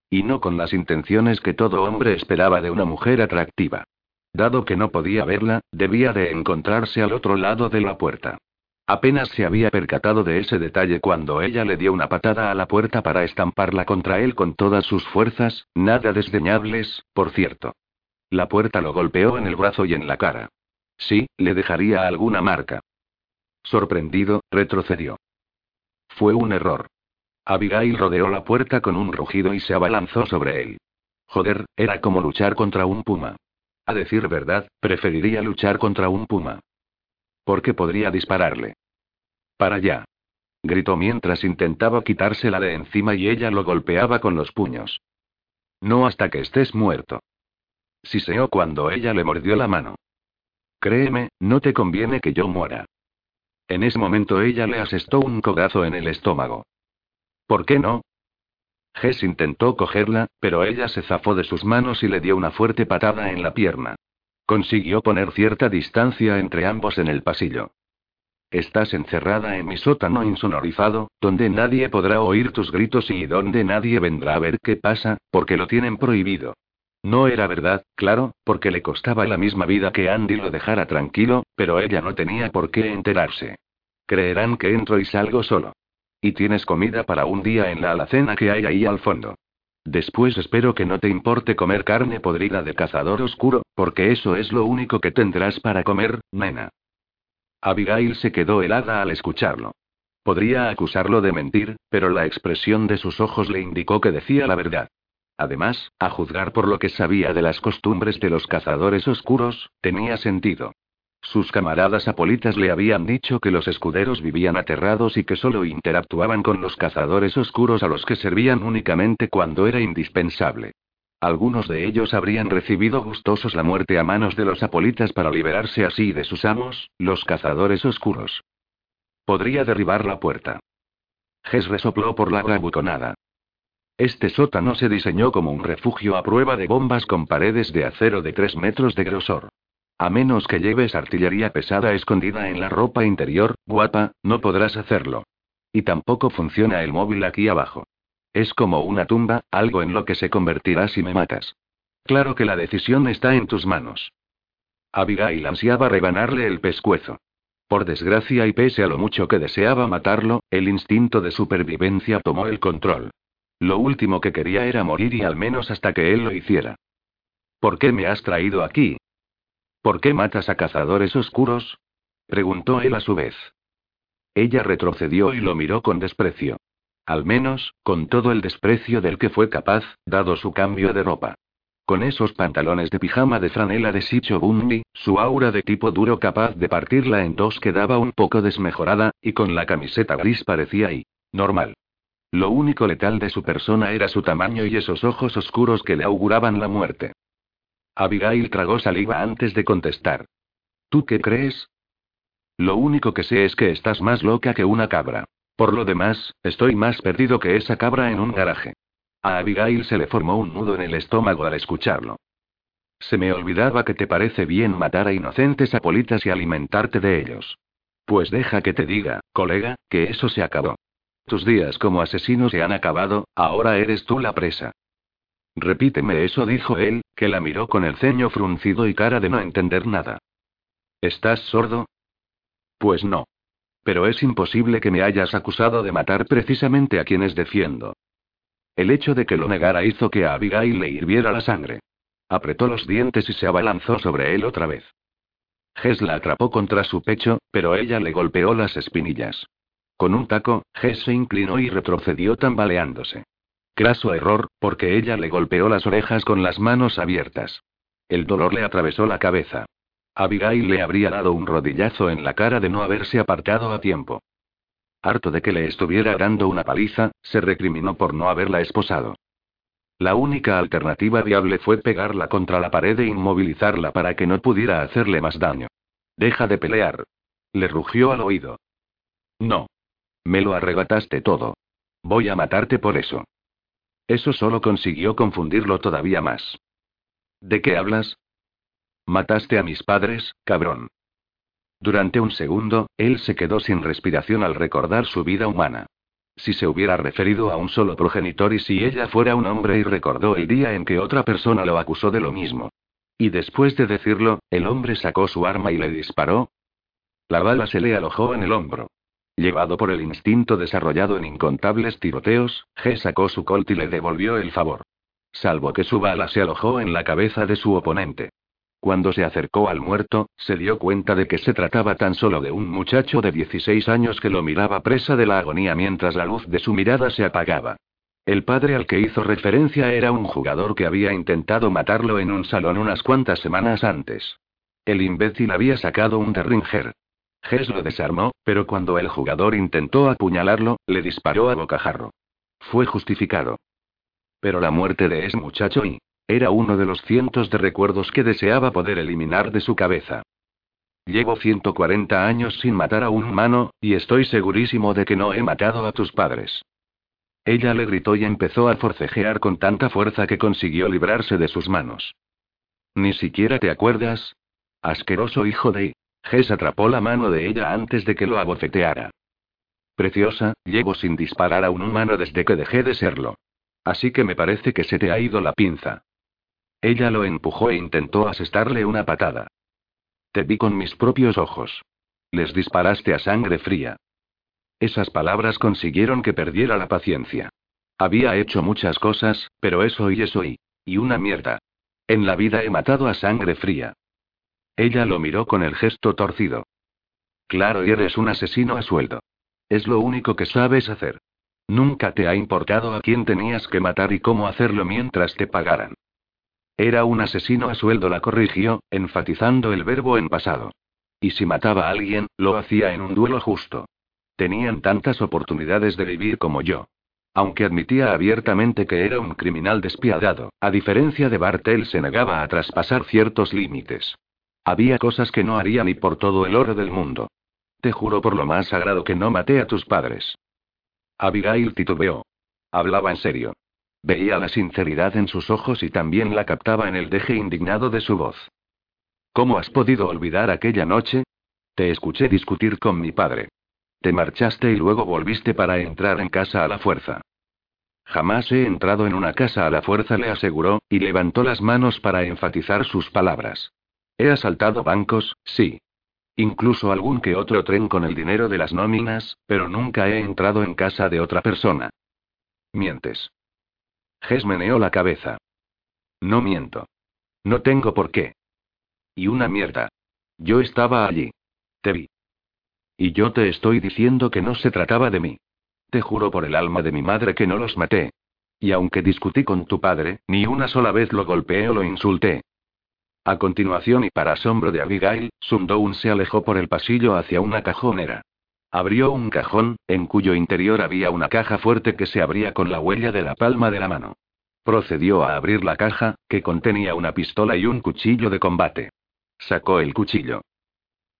Y no con las intenciones que todo hombre esperaba de una mujer atractiva. Dado que no podía verla, debía de encontrarse al otro lado de la puerta. Apenas se había percatado de ese detalle cuando ella le dio una patada a la puerta para estamparla contra él con todas sus fuerzas, nada desdeñables, por cierto. La puerta lo golpeó en el brazo y en la cara. Sí, le dejaría alguna marca. Sorprendido, retrocedió. Fue un error. Abigail rodeó la puerta con un rugido y se abalanzó sobre él. Joder, era como luchar contra un puma. A decir verdad, preferiría luchar contra un puma. Porque podría dispararle. Para allá. Gritó mientras intentaba quitársela de encima y ella lo golpeaba con los puños. No hasta que estés muerto. Siseó cuando ella le mordió la mano. Créeme, no te conviene que yo muera. En ese momento ella le asestó un codazo en el estómago. ¿Por qué no? Jess intentó cogerla, pero ella se zafó de sus manos y le dio una fuerte patada en la pierna. Consiguió poner cierta distancia entre ambos en el pasillo. Estás encerrada en mi sótano insonorizado, donde nadie podrá oír tus gritos y donde nadie vendrá a ver qué pasa, porque lo tienen prohibido. No era verdad, claro, porque le costaba la misma vida que Andy lo dejara tranquilo, pero ella no tenía por qué enterarse. Creerán que entro y salgo solo. Y tienes comida para un día en la alacena que hay ahí al fondo. Después espero que no te importe comer carne podrida de cazador oscuro, porque eso es lo único que tendrás para comer, nena. Abigail se quedó helada al escucharlo. Podría acusarlo de mentir, pero la expresión de sus ojos le indicó que decía la verdad. Además, a juzgar por lo que sabía de las costumbres de los cazadores oscuros, tenía sentido. Sus camaradas apolitas le habían dicho que los escuderos vivían aterrados y que solo interactuaban con los cazadores oscuros a los que servían únicamente cuando era indispensable. Algunos de ellos habrían recibido gustosos la muerte a manos de los apolitas para liberarse así de sus amos, los cazadores oscuros. Podría derribar la puerta. Ges resopló por la bravuconada. Este sótano se diseñó como un refugio a prueba de bombas con paredes de acero de tres metros de grosor. A menos que lleves artillería pesada escondida en la ropa interior, guapa, no podrás hacerlo. Y tampoco funciona el móvil aquí abajo. Es como una tumba, algo en lo que se convertirá si me matas. Claro que la decisión está en tus manos. Abigail ansiaba rebanarle el pescuezo. Por desgracia y pese a lo mucho que deseaba matarlo, el instinto de supervivencia tomó el control. Lo último que quería era morir y al menos hasta que él lo hiciera. ¿Por qué me has traído aquí? ¿Por qué matas a cazadores oscuros? preguntó él a su vez. Ella retrocedió y lo miró con desprecio. Al menos, con todo el desprecio del que fue capaz, dado su cambio de ropa. Con esos pantalones de pijama de franela de Sicho Bundy, su aura de tipo duro capaz de partirla en dos quedaba un poco desmejorada, y con la camiseta gris parecía y normal. Lo único letal de su persona era su tamaño y esos ojos oscuros que le auguraban la muerte. Abigail tragó saliva antes de contestar. ¿Tú qué crees? Lo único que sé es que estás más loca que una cabra. Por lo demás, estoy más perdido que esa cabra en un garaje. A Abigail se le formó un nudo en el estómago al escucharlo. Se me olvidaba que te parece bien matar a inocentes apolitas y alimentarte de ellos. Pues deja que te diga, colega, que eso se acabó. Tus días como asesino se han acabado, ahora eres tú la presa. Repíteme eso, dijo él, que la miró con el ceño fruncido y cara de no entender nada. ¿Estás sordo? Pues no. Pero es imposible que me hayas acusado de matar precisamente a quienes defiendo. El hecho de que lo negara hizo que a Abigail le hirviera la sangre. Apretó los dientes y se abalanzó sobre él otra vez. Ges la atrapó contra su pecho, pero ella le golpeó las espinillas. Con un taco, Ges se inclinó y retrocedió tambaleándose. Craso error, porque ella le golpeó las orejas con las manos abiertas. El dolor le atravesó la cabeza. Abigail le habría dado un rodillazo en la cara de no haberse apartado a tiempo. Harto de que le estuviera dando una paliza, se recriminó por no haberla esposado. La única alternativa viable fue pegarla contra la pared e inmovilizarla para que no pudiera hacerle más daño. Deja de pelear. Le rugió al oído. No. Me lo arrebataste todo. Voy a matarte por eso. Eso solo consiguió confundirlo todavía más. ¿De qué hablas? Mataste a mis padres, cabrón. Durante un segundo, él se quedó sin respiración al recordar su vida humana. Si se hubiera referido a un solo progenitor y si ella fuera un hombre y recordó el día en que otra persona lo acusó de lo mismo. Y después de decirlo, el hombre sacó su arma y le disparó. La bala se le alojó en el hombro. Llevado por el instinto desarrollado en incontables tiroteos, G sacó su colt y le devolvió el favor. Salvo que su bala se alojó en la cabeza de su oponente. Cuando se acercó al muerto, se dio cuenta de que se trataba tan solo de un muchacho de 16 años que lo miraba presa de la agonía mientras la luz de su mirada se apagaba. El padre al que hizo referencia era un jugador que había intentado matarlo en un salón unas cuantas semanas antes. El imbécil había sacado un derringer. Hess lo desarmó, pero cuando el jugador intentó apuñalarlo, le disparó a bocajarro. Fue justificado. Pero la muerte de ese muchacho y, era uno de los cientos de recuerdos que deseaba poder eliminar de su cabeza. Llevo 140 años sin matar a un humano, y estoy segurísimo de que no he matado a tus padres. Ella le gritó y empezó a forcejear con tanta fuerza que consiguió librarse de sus manos. ¿Ni siquiera te acuerdas? Asqueroso hijo de... Jess atrapó la mano de ella antes de que lo abofeteara. Preciosa, llevo sin disparar a un humano desde que dejé de serlo. Así que me parece que se te ha ido la pinza. Ella lo empujó e intentó asestarle una patada. Te vi con mis propios ojos. Les disparaste a sangre fría. Esas palabras consiguieron que perdiera la paciencia. Había hecho muchas cosas, pero eso y eso y... y una mierda. En la vida he matado a sangre fría. Ella lo miró con el gesto torcido. Claro, y eres un asesino a sueldo. Es lo único que sabes hacer. Nunca te ha importado a quién tenías que matar y cómo hacerlo mientras te pagaran. Era un asesino a sueldo, la corrigió, enfatizando el verbo en pasado. Y si mataba a alguien, lo hacía en un duelo justo. Tenían tantas oportunidades de vivir como yo. Aunque admitía abiertamente que era un criminal despiadado, a diferencia de Bartel se negaba a traspasar ciertos límites. Había cosas que no haría ni por todo el oro del mundo. Te juro por lo más sagrado que no maté a tus padres. Abigail titubeó. Hablaba en serio. Veía la sinceridad en sus ojos y también la captaba en el deje indignado de su voz. ¿Cómo has podido olvidar aquella noche? Te escuché discutir con mi padre. Te marchaste y luego volviste para entrar en casa a la fuerza. Jamás he entrado en una casa a la fuerza, le aseguró, y levantó las manos para enfatizar sus palabras. He asaltado bancos, sí. Incluso algún que otro tren con el dinero de las nóminas, pero nunca he entrado en casa de otra persona. Mientes. Ges meneó la cabeza. No miento. No tengo por qué. Y una mierda. Yo estaba allí. Te vi. Y yo te estoy diciendo que no se trataba de mí. Te juro por el alma de mi madre que no los maté. Y aunque discutí con tu padre, ni una sola vez lo golpeé o lo insulté. A continuación y para asombro de Abigail, Sundown se alejó por el pasillo hacia una cajonera. Abrió un cajón, en cuyo interior había una caja fuerte que se abría con la huella de la palma de la mano. Procedió a abrir la caja, que contenía una pistola y un cuchillo de combate. Sacó el cuchillo.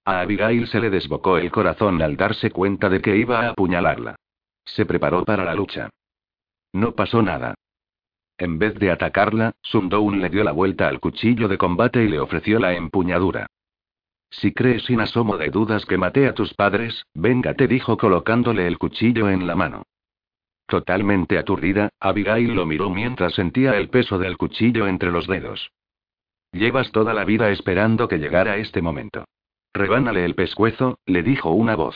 A Abigail se le desbocó el corazón al darse cuenta de que iba a apuñalarla. Se preparó para la lucha. No pasó nada. En vez de atacarla, Sundown le dio la vuelta al cuchillo de combate y le ofreció la empuñadura. Si crees sin asomo de dudas que maté a tus padres, venga, te dijo colocándole el cuchillo en la mano. Totalmente aturdida, Abigail lo miró mientras sentía el peso del cuchillo entre los dedos. Llevas toda la vida esperando que llegara este momento. Rebánale el pescuezo, le dijo una voz.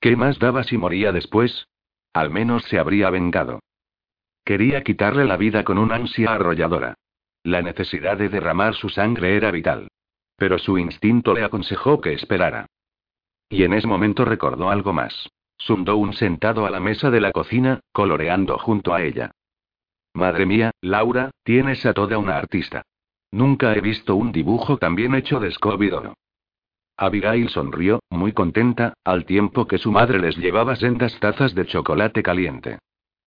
¿Qué más daba si moría después? Al menos se habría vengado. Quería quitarle la vida con una ansia arrolladora. La necesidad de derramar su sangre era vital. Pero su instinto le aconsejó que esperara. Y en ese momento recordó algo más. un sentado a la mesa de la cocina, coloreando junto a ella. Madre mía, Laura, tienes a toda una artista. Nunca he visto un dibujo tan bien hecho de scooby Abigail sonrió, muy contenta, al tiempo que su madre les llevaba sendas tazas de chocolate caliente.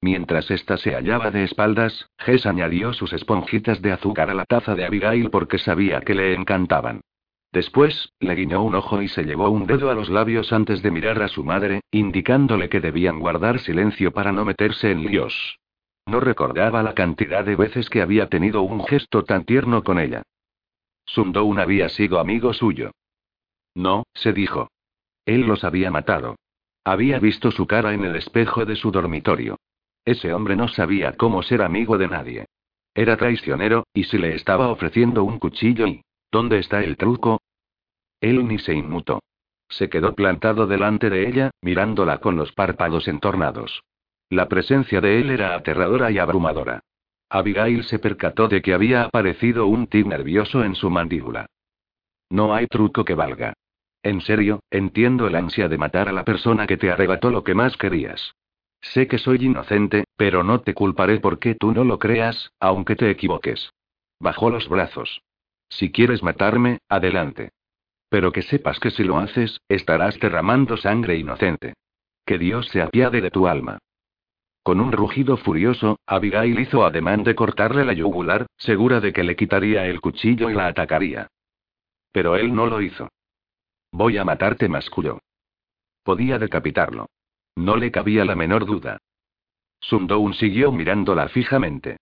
Mientras ésta se hallaba de espaldas, Jess añadió sus esponjitas de azúcar a la taza de Abigail porque sabía que le encantaban. Después, le guiñó un ojo y se llevó un dedo a los labios antes de mirar a su madre, indicándole que debían guardar silencio para no meterse en líos. No recordaba la cantidad de veces que había tenido un gesto tan tierno con ella. Sundown había sido amigo suyo. No, se dijo. Él los había matado. Había visto su cara en el espejo de su dormitorio. Ese hombre no sabía cómo ser amigo de nadie. Era traicionero, y si le estaba ofreciendo un cuchillo y... ¿Dónde está el truco? Él ni se inmutó. Se quedó plantado delante de ella, mirándola con los párpados entornados. La presencia de él era aterradora y abrumadora. Abigail se percató de que había aparecido un tic nervioso en su mandíbula. No hay truco que valga. En serio, entiendo el ansia de matar a la persona que te arrebató lo que más querías. Sé que soy inocente, pero no te culparé porque tú no lo creas, aunque te equivoques. Bajó los brazos. Si quieres matarme, adelante. Pero que sepas que si lo haces, estarás derramando sangre inocente. Que Dios se apiade de tu alma. Con un rugido furioso, Abigail hizo ademán de cortarle la yugular, segura de que le quitaría el cuchillo y la atacaría. Pero él no lo hizo. Voy a matarte, masculló. Podía decapitarlo. No le cabía la menor duda. Sundown siguió mirándola fijamente.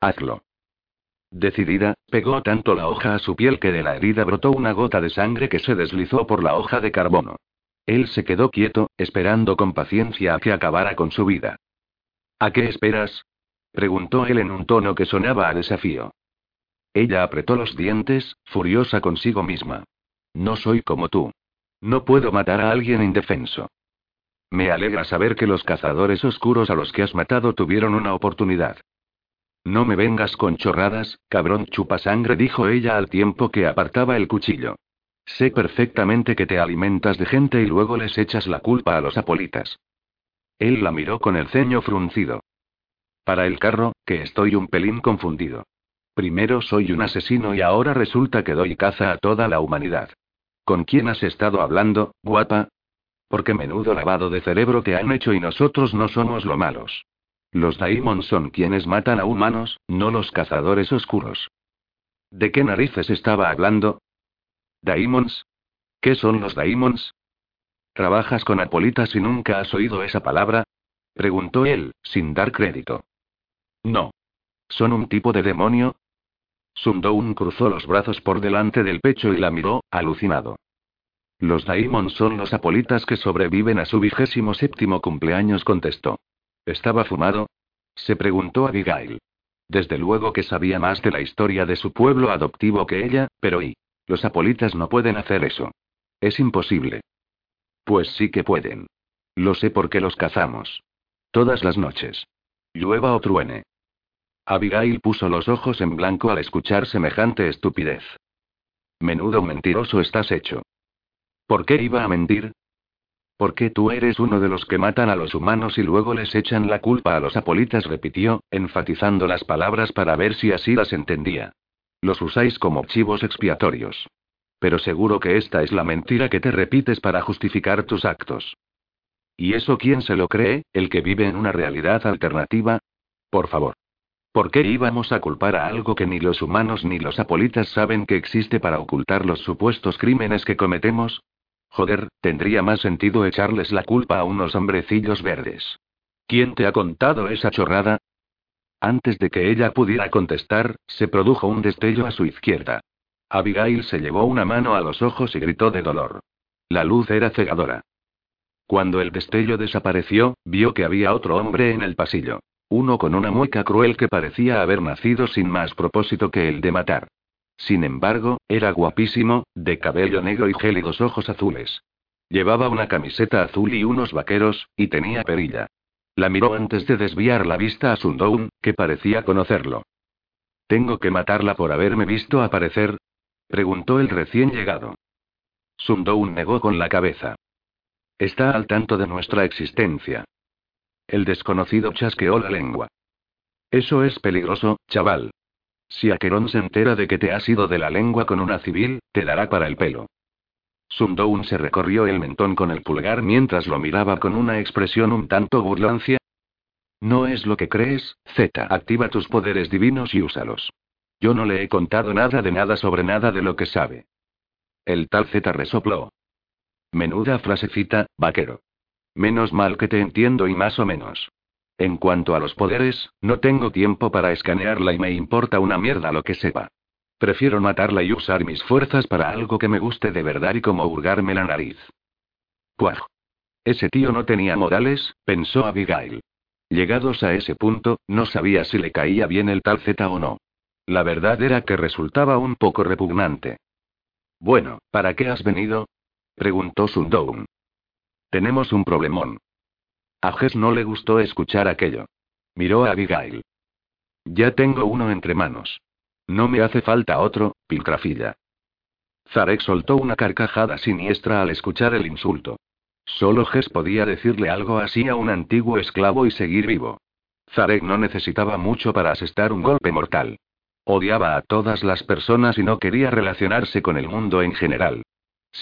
Hazlo. Decidida, pegó tanto la hoja a su piel que de la herida brotó una gota de sangre que se deslizó por la hoja de carbono. Él se quedó quieto, esperando con paciencia a que acabara con su vida. ¿A qué esperas? preguntó él en un tono que sonaba a desafío. Ella apretó los dientes, furiosa consigo misma. No soy como tú. No puedo matar a alguien indefenso. Me alegra saber que los cazadores oscuros a los que has matado tuvieron una oportunidad. No me vengas con chorradas, cabrón chupasangre, dijo ella al tiempo que apartaba el cuchillo. Sé perfectamente que te alimentas de gente y luego les echas la culpa a los apolitas. Él la miró con el ceño fruncido. Para el carro, que estoy un pelín confundido. Primero soy un asesino y ahora resulta que doy caza a toda la humanidad. ¿Con quién has estado hablando, guapa? Porque menudo lavado de cerebro te han hecho y nosotros no somos lo malos. Los Daimons son quienes matan a humanos, no los cazadores oscuros. ¿De qué narices estaba hablando? ¿Daimons? ¿Qué son los Daimons? ¿Trabajas con Apolitas y nunca has oído esa palabra? Preguntó él, sin dar crédito. No. ¿Son un tipo de demonio? Sundown cruzó los brazos por delante del pecho y la miró, alucinado. Los Daimons son los Apolitas que sobreviven a su vigésimo séptimo cumpleaños, contestó. ¿Estaba fumado? Se preguntó Abigail. Desde luego que sabía más de la historia de su pueblo adoptivo que ella, pero ¿y? Los Apolitas no pueden hacer eso. Es imposible. Pues sí que pueden. Lo sé porque los cazamos. Todas las noches. Llueva o truene. Abigail puso los ojos en blanco al escuchar semejante estupidez. Menudo mentiroso estás hecho. ¿Por qué iba a mentir? Porque tú eres uno de los que matan a los humanos y luego les echan la culpa a los apolitas, repitió, enfatizando las palabras para ver si así las entendía. Los usáis como chivos expiatorios. Pero seguro que esta es la mentira que te repites para justificar tus actos. ¿Y eso quién se lo cree, el que vive en una realidad alternativa? Por favor. ¿Por qué íbamos a culpar a algo que ni los humanos ni los apolitas saben que existe para ocultar los supuestos crímenes que cometemos? Joder, tendría más sentido echarles la culpa a unos hombrecillos verdes. ¿Quién te ha contado esa chorrada? Antes de que ella pudiera contestar, se produjo un destello a su izquierda. Abigail se llevó una mano a los ojos y gritó de dolor. La luz era cegadora. Cuando el destello desapareció, vio que había otro hombre en el pasillo. Uno con una mueca cruel que parecía haber nacido sin más propósito que el de matar. Sin embargo, era guapísimo, de cabello negro y gélidos ojos azules. Llevaba una camiseta azul y unos vaqueros, y tenía perilla. La miró antes de desviar la vista a Sundown, que parecía conocerlo. ¿Tengo que matarla por haberme visto aparecer? preguntó el recién llegado. Sundown negó con la cabeza. Está al tanto de nuestra existencia. El desconocido chasqueó la lengua. Eso es peligroso, chaval. Si Aquerón se entera de que te has ido de la lengua con una civil, te dará para el pelo. Sundown se recorrió el mentón con el pulgar mientras lo miraba con una expresión un tanto burlancia. No es lo que crees, Z. Activa tus poderes divinos y úsalos. Yo no le he contado nada de nada sobre nada de lo que sabe. El tal Z resopló. Menuda frasecita, vaquero. Menos mal que te entiendo y más o menos. En cuanto a los poderes, no tengo tiempo para escanearla y me importa una mierda lo que sepa. Prefiero matarla y usar mis fuerzas para algo que me guste de verdad y como hurgarme la nariz. Puaj. Ese tío no tenía modales, pensó Abigail. Llegados a ese punto, no sabía si le caía bien el tal Z o no. La verdad era que resultaba un poco repugnante. Bueno, ¿para qué has venido? preguntó Sundown. Tenemos un problemón. A Jess no le gustó escuchar aquello. Miró a Abigail. Ya tengo uno entre manos. No me hace falta otro, pilcrafilla. Zarek soltó una carcajada siniestra al escuchar el insulto. Solo Jess podía decirle algo así a un antiguo esclavo y seguir vivo. Zarek no necesitaba mucho para asestar un golpe mortal. Odiaba a todas las personas y no quería relacionarse con el mundo en general.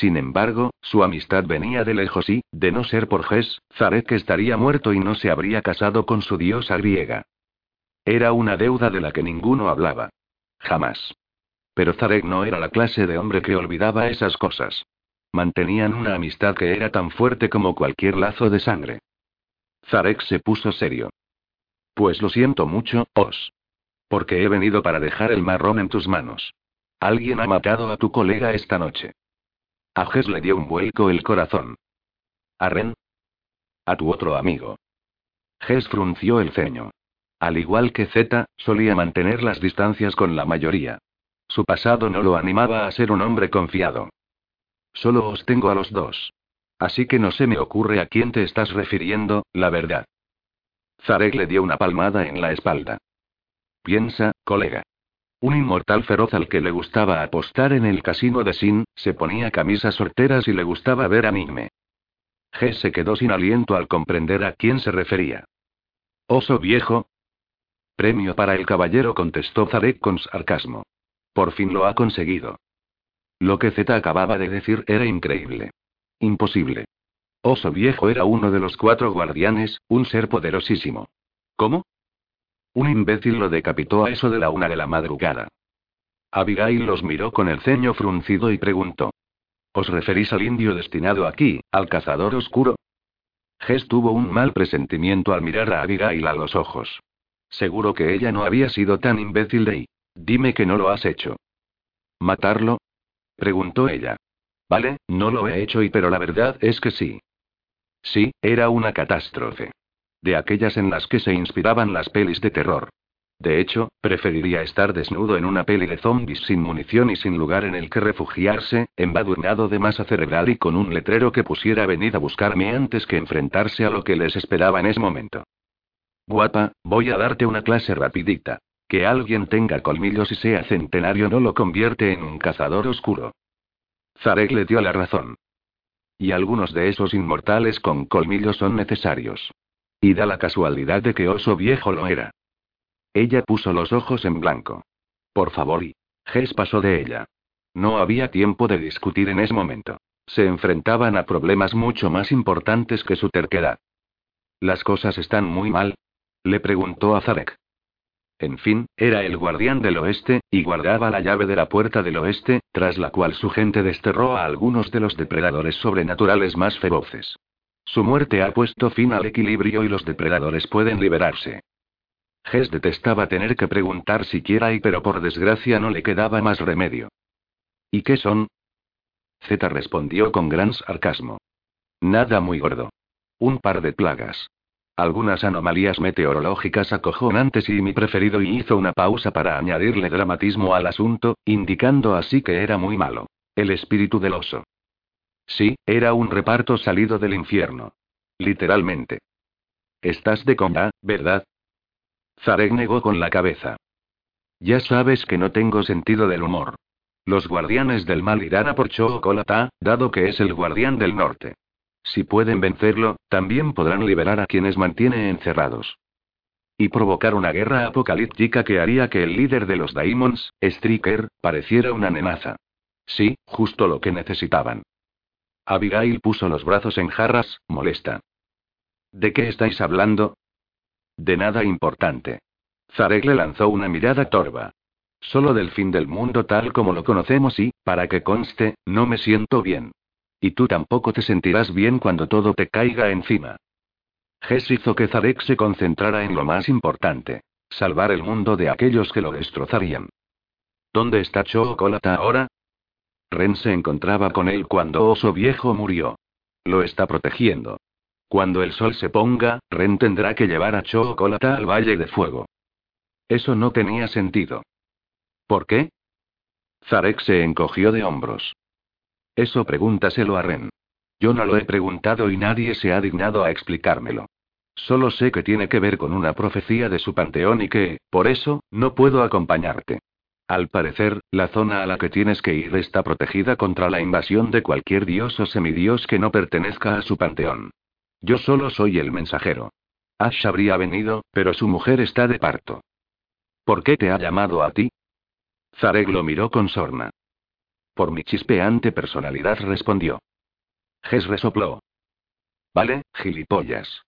Sin embargo, su amistad venía de lejos y, de no ser por Ges, Zarek estaría muerto y no se habría casado con su diosa griega. Era una deuda de la que ninguno hablaba. Jamás. Pero Zarek no era la clase de hombre que olvidaba esas cosas. Mantenían una amistad que era tan fuerte como cualquier lazo de sangre. Zarek se puso serio. Pues lo siento mucho, Os. Porque he venido para dejar el marrón en tus manos. Alguien ha matado a tu colega esta noche. A Ges le dio un vuelco el corazón. ¿A Ren? A tu otro amigo. Ges frunció el ceño. Al igual que Z, solía mantener las distancias con la mayoría. Su pasado no lo animaba a ser un hombre confiado. Solo os tengo a los dos. Así que no se me ocurre a quién te estás refiriendo, la verdad. Zarek le dio una palmada en la espalda. Piensa, colega. Un inmortal feroz al que le gustaba apostar en el casino de Sin, se ponía camisas sorteras y le gustaba ver anime. G se quedó sin aliento al comprender a quién se refería. Oso viejo. Premio para el caballero, contestó Zarek con sarcasmo. Por fin lo ha conseguido. Lo que Z acababa de decir era increíble. Imposible. Oso viejo era uno de los cuatro guardianes, un ser poderosísimo. ¿Cómo? Un imbécil lo decapitó a eso de la una de la madrugada. Abigail los miró con el ceño fruncido y preguntó. ¿Os referís al indio destinado aquí, al cazador oscuro? Jess tuvo un mal presentimiento al mirar a Abigail a los ojos. Seguro que ella no había sido tan imbécil de ahí. Dime que no lo has hecho. ¿Matarlo? preguntó ella. Vale, no lo he hecho y pero la verdad es que sí. Sí, era una catástrofe. De aquellas en las que se inspiraban las pelis de terror. De hecho, preferiría estar desnudo en una peli de zombies sin munición y sin lugar en el que refugiarse, embadurnado de masa cerebral y con un letrero que pusiera venid a buscarme antes que enfrentarse a lo que les esperaba en ese momento. Guapa, voy a darte una clase rapidita. Que alguien tenga colmillos y sea centenario no lo convierte en un cazador oscuro. Zarek le dio la razón. Y algunos de esos inmortales con colmillos son necesarios. Y da la casualidad de que Oso Viejo lo era. Ella puso los ojos en blanco. Por favor, y. Ges pasó de ella. No había tiempo de discutir en ese momento. Se enfrentaban a problemas mucho más importantes que su terquedad. ¿Las cosas están muy mal? Le preguntó a Zarek. En fin, era el guardián del oeste, y guardaba la llave de la puerta del oeste, tras la cual su gente desterró a algunos de los depredadores sobrenaturales más feroces. Su muerte ha puesto fin al equilibrio y los depredadores pueden liberarse. Ges detestaba tener que preguntar siquiera y pero por desgracia no le quedaba más remedio. ¿Y qué son? Z respondió con gran sarcasmo. Nada muy gordo. Un par de plagas. Algunas anomalías meteorológicas acojonantes y mi preferido y hizo una pausa para añadirle dramatismo al asunto, indicando así que era muy malo. El espíritu del oso. Sí, era un reparto salido del infierno. Literalmente. Estás de coña, ¿verdad? Zarek negó con la cabeza. Ya sabes que no tengo sentido del humor. Los guardianes del mal irán a por Chocolata, dado que es el guardián del norte. Si pueden vencerlo, también podrán liberar a quienes mantiene encerrados. Y provocar una guerra apocalíptica que haría que el líder de los Daimons, Striker, pareciera una amenaza. Sí, justo lo que necesitaban. Abigail puso los brazos en jarras, molesta. ¿De qué estáis hablando? De nada importante. Zarek le lanzó una mirada torva. Solo del fin del mundo tal como lo conocemos y, para que conste, no me siento bien. Y tú tampoco te sentirás bien cuando todo te caiga encima. Ges hizo que Zarek se concentrara en lo más importante. Salvar el mundo de aquellos que lo destrozarían. ¿Dónde está Chocolata ahora? Ren se encontraba con él cuando Oso Viejo murió. Lo está protegiendo. Cuando el sol se ponga, Ren tendrá que llevar a Chocolata al Valle de Fuego. Eso no tenía sentido. ¿Por qué? Zarek se encogió de hombros. Eso pregúntaselo a Ren. Yo no lo he preguntado y nadie se ha dignado a explicármelo. Solo sé que tiene que ver con una profecía de su panteón y que, por eso, no puedo acompañarte. Al parecer, la zona a la que tienes que ir está protegida contra la invasión de cualquier dios o semidios que no pertenezca a su panteón. Yo solo soy el mensajero. Ash habría venido, pero su mujer está de parto. ¿Por qué te ha llamado a ti? Zarek lo miró con sorna. Por mi chispeante personalidad respondió. Ges resopló. Vale, gilipollas.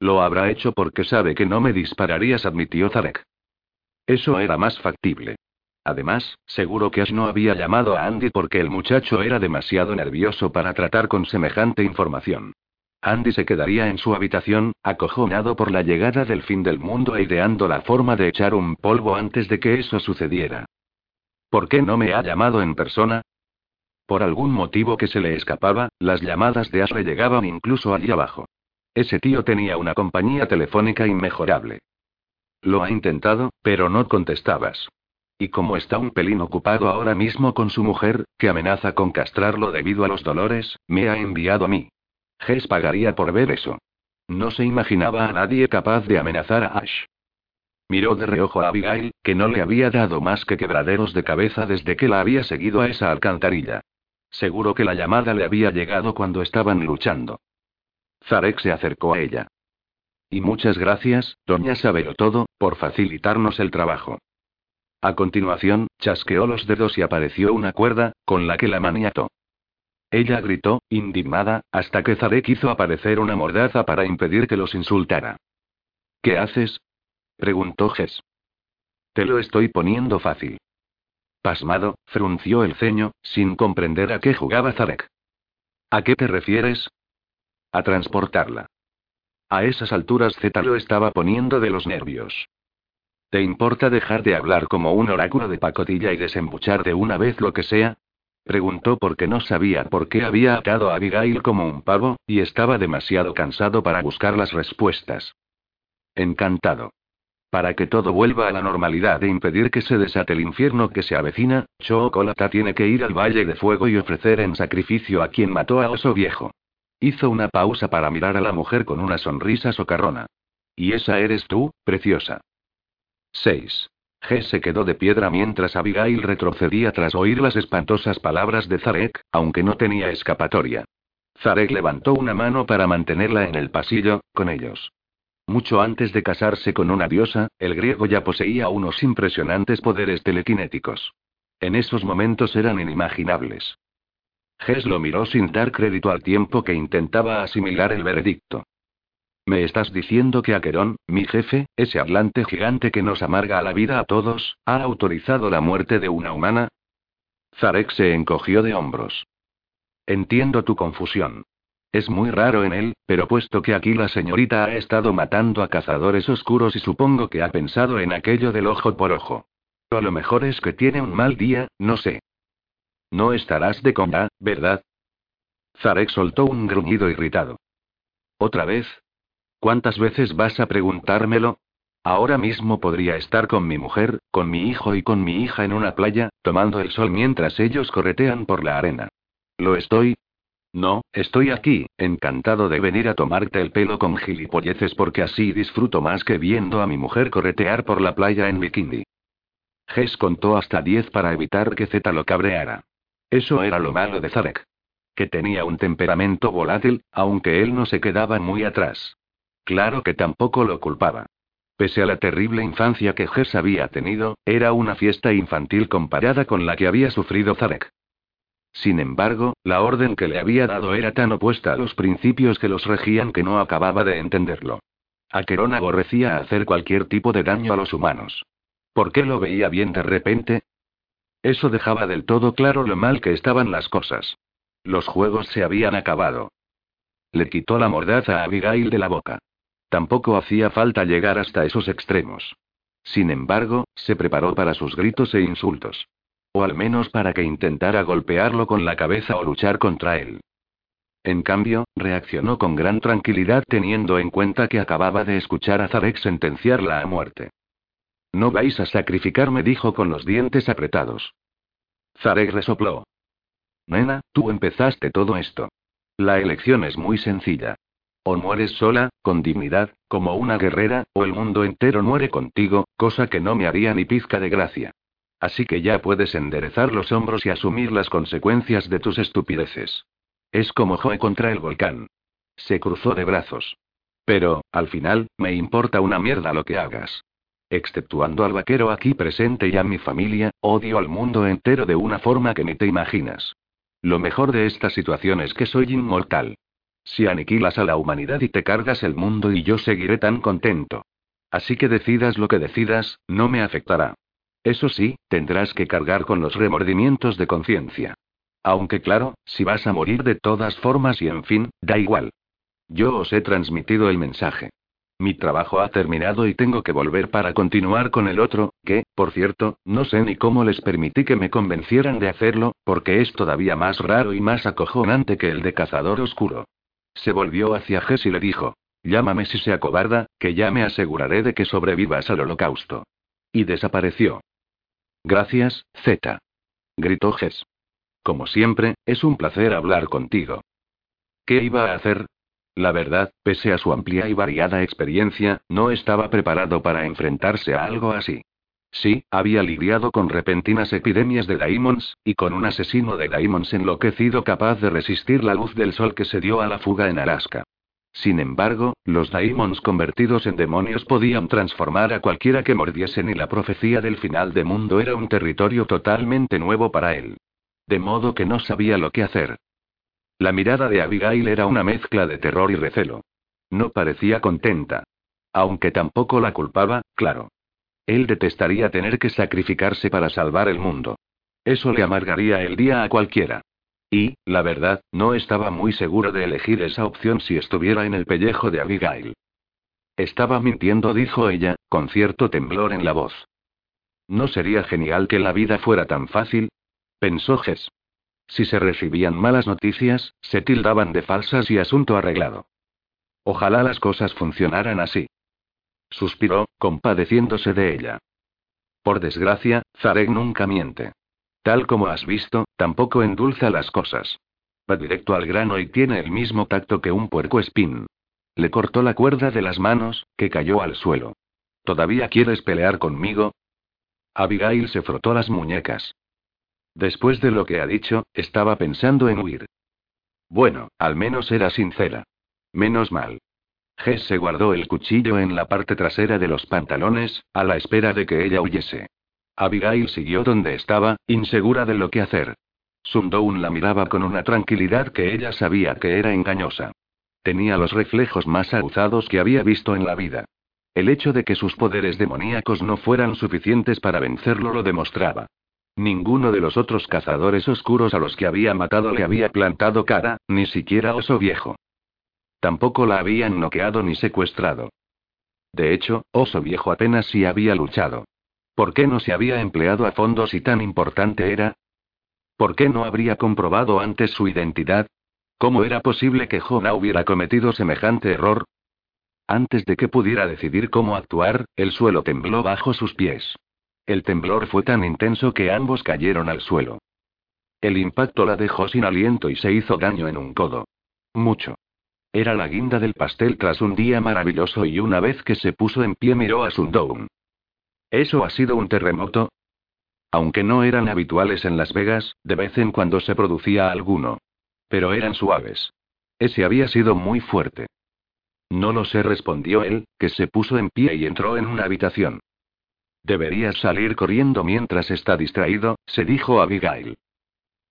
Lo habrá hecho porque sabe que no me dispararías, admitió Zarek. Eso era más factible. Además, seguro que Ash no había llamado a Andy porque el muchacho era demasiado nervioso para tratar con semejante información. Andy se quedaría en su habitación, acojonado por la llegada del fin del mundo e ideando la forma de echar un polvo antes de que eso sucediera. ¿Por qué no me ha llamado en persona? Por algún motivo que se le escapaba, las llamadas de Ash le llegaban incluso allí abajo. Ese tío tenía una compañía telefónica inmejorable. Lo ha intentado, pero no contestabas. Y como está un pelín ocupado ahora mismo con su mujer, que amenaza con castrarlo debido a los dolores, me ha enviado a mí. Ges pagaría por ver eso. No se imaginaba a nadie capaz de amenazar a Ash. Miró de reojo a Abigail, que no le había dado más que quebraderos de cabeza desde que la había seguido a esa alcantarilla. Seguro que la llamada le había llegado cuando estaban luchando. Zarek se acercó a ella. Y muchas gracias, doña todo, por facilitarnos el trabajo. A continuación, chasqueó los dedos y apareció una cuerda, con la que la maniató. Ella gritó, indignada, hasta que Zarek hizo aparecer una mordaza para impedir que los insultara. ¿Qué haces? preguntó Ges. Te lo estoy poniendo fácil. Pasmado, frunció el ceño, sin comprender a qué jugaba Zarek. ¿A qué te refieres? A transportarla. A esas alturas Z lo estaba poniendo de los nervios. ¿Te importa dejar de hablar como un oráculo de pacotilla y desembuchar de una vez lo que sea? Preguntó porque no sabía por qué había atado a Abigail como un pavo, y estaba demasiado cansado para buscar las respuestas. Encantado. Para que todo vuelva a la normalidad e impedir que se desate el infierno que se avecina, Chocolata tiene que ir al Valle de Fuego y ofrecer en sacrificio a quien mató a Oso Viejo. Hizo una pausa para mirar a la mujer con una sonrisa socarrona. Y esa eres tú, preciosa. 6. G se quedó de piedra mientras Abigail retrocedía tras oír las espantosas palabras de Zarek, aunque no tenía escapatoria. Zarek levantó una mano para mantenerla en el pasillo, con ellos. Mucho antes de casarse con una diosa, el griego ya poseía unos impresionantes poderes telequinéticos. En esos momentos eran inimaginables. Ges lo miró sin dar crédito al tiempo que intentaba asimilar el veredicto. ¿Me estás diciendo que Aquerón, mi jefe, ese hablante gigante que nos amarga la vida a todos, ha autorizado la muerte de una humana? Zarek se encogió de hombros. Entiendo tu confusión. Es muy raro en él, pero puesto que aquí la señorita ha estado matando a cazadores oscuros y supongo que ha pensado en aquello del ojo por ojo. A lo mejor es que tiene un mal día, no sé. No estarás de coma, ¿verdad? Zarek soltó un gruñido irritado. ¿Otra vez? ¿Cuántas veces vas a preguntármelo? Ahora mismo podría estar con mi mujer, con mi hijo y con mi hija en una playa, tomando el sol mientras ellos corretean por la arena. ¿Lo estoy? No, estoy aquí, encantado de venir a tomarte el pelo con gilipolleces porque así disfruto más que viendo a mi mujer corretear por la playa en bikini. Ges contó hasta diez para evitar que Z lo cabreara. Eso era lo malo de Zarek. Que tenía un temperamento volátil, aunque él no se quedaba muy atrás. Claro que tampoco lo culpaba. Pese a la terrible infancia que Ges había tenido, era una fiesta infantil comparada con la que había sufrido Zarek. Sin embargo, la orden que le había dado era tan opuesta a los principios que los regían que no acababa de entenderlo. Akeron aborrecía hacer cualquier tipo de daño a los humanos. ¿Por qué lo veía bien de repente? Eso dejaba del todo claro lo mal que estaban las cosas. Los juegos se habían acabado. Le quitó la mordaza a Abigail de la boca. Tampoco hacía falta llegar hasta esos extremos. Sin embargo, se preparó para sus gritos e insultos. O al menos para que intentara golpearlo con la cabeza o luchar contra él. En cambio, reaccionó con gran tranquilidad teniendo en cuenta que acababa de escuchar a Zarek sentenciarla a muerte. No vais a sacrificarme, dijo con los dientes apretados. Zarek resopló. Nena, tú empezaste todo esto. La elección es muy sencilla. O mueres sola, con dignidad, como una guerrera, o el mundo entero muere contigo, cosa que no me haría ni pizca de gracia. Así que ya puedes enderezar los hombros y asumir las consecuencias de tus estupideces. Es como Joe contra el volcán. Se cruzó de brazos. Pero, al final, me importa una mierda lo que hagas. Exceptuando al vaquero aquí presente y a mi familia, odio al mundo entero de una forma que ni te imaginas. Lo mejor de esta situación es que soy inmortal. Si aniquilas a la humanidad y te cargas el mundo y yo seguiré tan contento. Así que decidas lo que decidas, no me afectará. Eso sí, tendrás que cargar con los remordimientos de conciencia. Aunque claro, si vas a morir de todas formas y en fin, da igual. Yo os he transmitido el mensaje. Mi trabajo ha terminado y tengo que volver para continuar con el otro, que, por cierto, no sé ni cómo les permití que me convencieran de hacerlo, porque es todavía más raro y más acojonante que el de cazador oscuro. Se volvió hacia Jess y le dijo, llámame si se acobarda, que ya me aseguraré de que sobrevivas al holocausto. Y desapareció. Gracias, Z. Gritó Jess. Como siempre, es un placer hablar contigo. ¿Qué iba a hacer? La verdad, pese a su amplia y variada experiencia, no estaba preparado para enfrentarse a algo así. Sí, había lidiado con repentinas epidemias de daimons, y con un asesino de daimons enloquecido capaz de resistir la luz del sol que se dio a la fuga en Alaska. Sin embargo, los daimons convertidos en demonios podían transformar a cualquiera que mordiesen y la profecía del final de mundo era un territorio totalmente nuevo para él. De modo que no sabía lo que hacer. La mirada de Abigail era una mezcla de terror y recelo. No parecía contenta. Aunque tampoco la culpaba, claro. Él detestaría tener que sacrificarse para salvar el mundo. Eso le amargaría el día a cualquiera. Y, la verdad, no estaba muy seguro de elegir esa opción si estuviera en el pellejo de Abigail. Estaba mintiendo, dijo ella, con cierto temblor en la voz. ¿No sería genial que la vida fuera tan fácil? Pensó Jess. Si se recibían malas noticias, se tildaban de falsas y asunto arreglado. Ojalá las cosas funcionaran así. Suspiró, compadeciéndose de ella. Por desgracia, Zarek nunca miente. Tal como has visto, tampoco endulza las cosas. Va directo al grano y tiene el mismo tacto que un puerco espín. Le cortó la cuerda de las manos, que cayó al suelo. ¿Todavía quieres pelear conmigo? Abigail se frotó las muñecas. Después de lo que ha dicho, estaba pensando en huir. Bueno, al menos era sincera. Menos mal. Jess se guardó el cuchillo en la parte trasera de los pantalones, a la espera de que ella huyese. Abigail siguió donde estaba, insegura de lo que hacer. Sundown la miraba con una tranquilidad que ella sabía que era engañosa. Tenía los reflejos más aguzados que había visto en la vida. El hecho de que sus poderes demoníacos no fueran suficientes para vencerlo lo demostraba. Ninguno de los otros cazadores oscuros a los que había matado le había plantado cara, ni siquiera Oso Viejo. Tampoco la habían noqueado ni secuestrado. De hecho, Oso Viejo apenas si había luchado. ¿Por qué no se había empleado a fondo si tan importante era? ¿Por qué no habría comprobado antes su identidad? ¿Cómo era posible que Jonah hubiera cometido semejante error? Antes de que pudiera decidir cómo actuar, el suelo tembló bajo sus pies. El temblor fue tan intenso que ambos cayeron al suelo. El impacto la dejó sin aliento y se hizo daño en un codo. Mucho. Era la guinda del pastel tras un día maravilloso y una vez que se puso en pie miró a Sundown. ¿Eso ha sido un terremoto? Aunque no eran habituales en Las Vegas, de vez en cuando se producía alguno. Pero eran suaves. Ese había sido muy fuerte. No lo sé, respondió él, que se puso en pie y entró en una habitación. Deberías salir corriendo mientras está distraído, se dijo Abigail.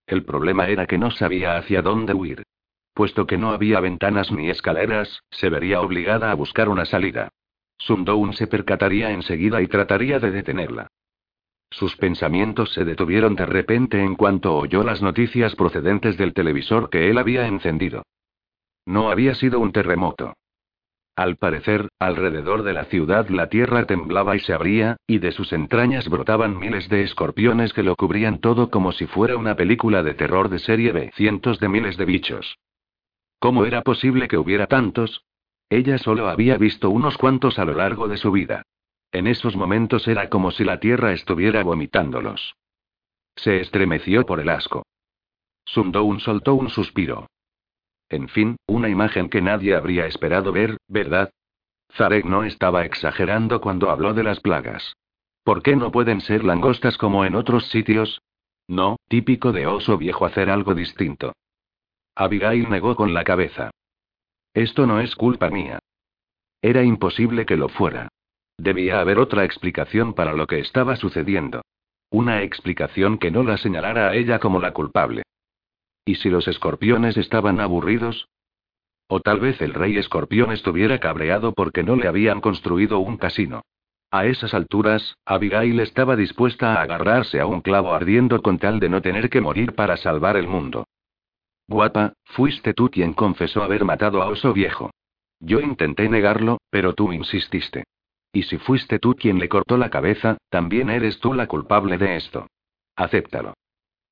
El problema era que no sabía hacia dónde huir. Puesto que no había ventanas ni escaleras, se vería obligada a buscar una salida. Sundown se percataría enseguida y trataría de detenerla. Sus pensamientos se detuvieron de repente en cuanto oyó las noticias procedentes del televisor que él había encendido. No había sido un terremoto. Al parecer, alrededor de la ciudad la tierra temblaba y se abría, y de sus entrañas brotaban miles de escorpiones que lo cubrían todo como si fuera una película de terror de serie B. Cientos de miles de bichos. ¿Cómo era posible que hubiera tantos? Ella solo había visto unos cuantos a lo largo de su vida. En esos momentos era como si la tierra estuviera vomitándolos. Se estremeció por el asco. Sundown soltó un suspiro. En fin, una imagen que nadie habría esperado ver, ¿verdad? Zarek no estaba exagerando cuando habló de las plagas. ¿Por qué no pueden ser langostas como en otros sitios? No, típico de oso viejo hacer algo distinto. Abigail negó con la cabeza. Esto no es culpa mía. Era imposible que lo fuera. Debía haber otra explicación para lo que estaba sucediendo. Una explicación que no la señalara a ella como la culpable. ¿Y si los escorpiones estaban aburridos? O tal vez el rey escorpión estuviera cabreado porque no le habían construido un casino. A esas alturas, Abigail estaba dispuesta a agarrarse a un clavo ardiendo con tal de no tener que morir para salvar el mundo. Guapa, fuiste tú quien confesó haber matado a Oso Viejo. Yo intenté negarlo, pero tú insististe. Y si fuiste tú quien le cortó la cabeza, también eres tú la culpable de esto. Acéptalo.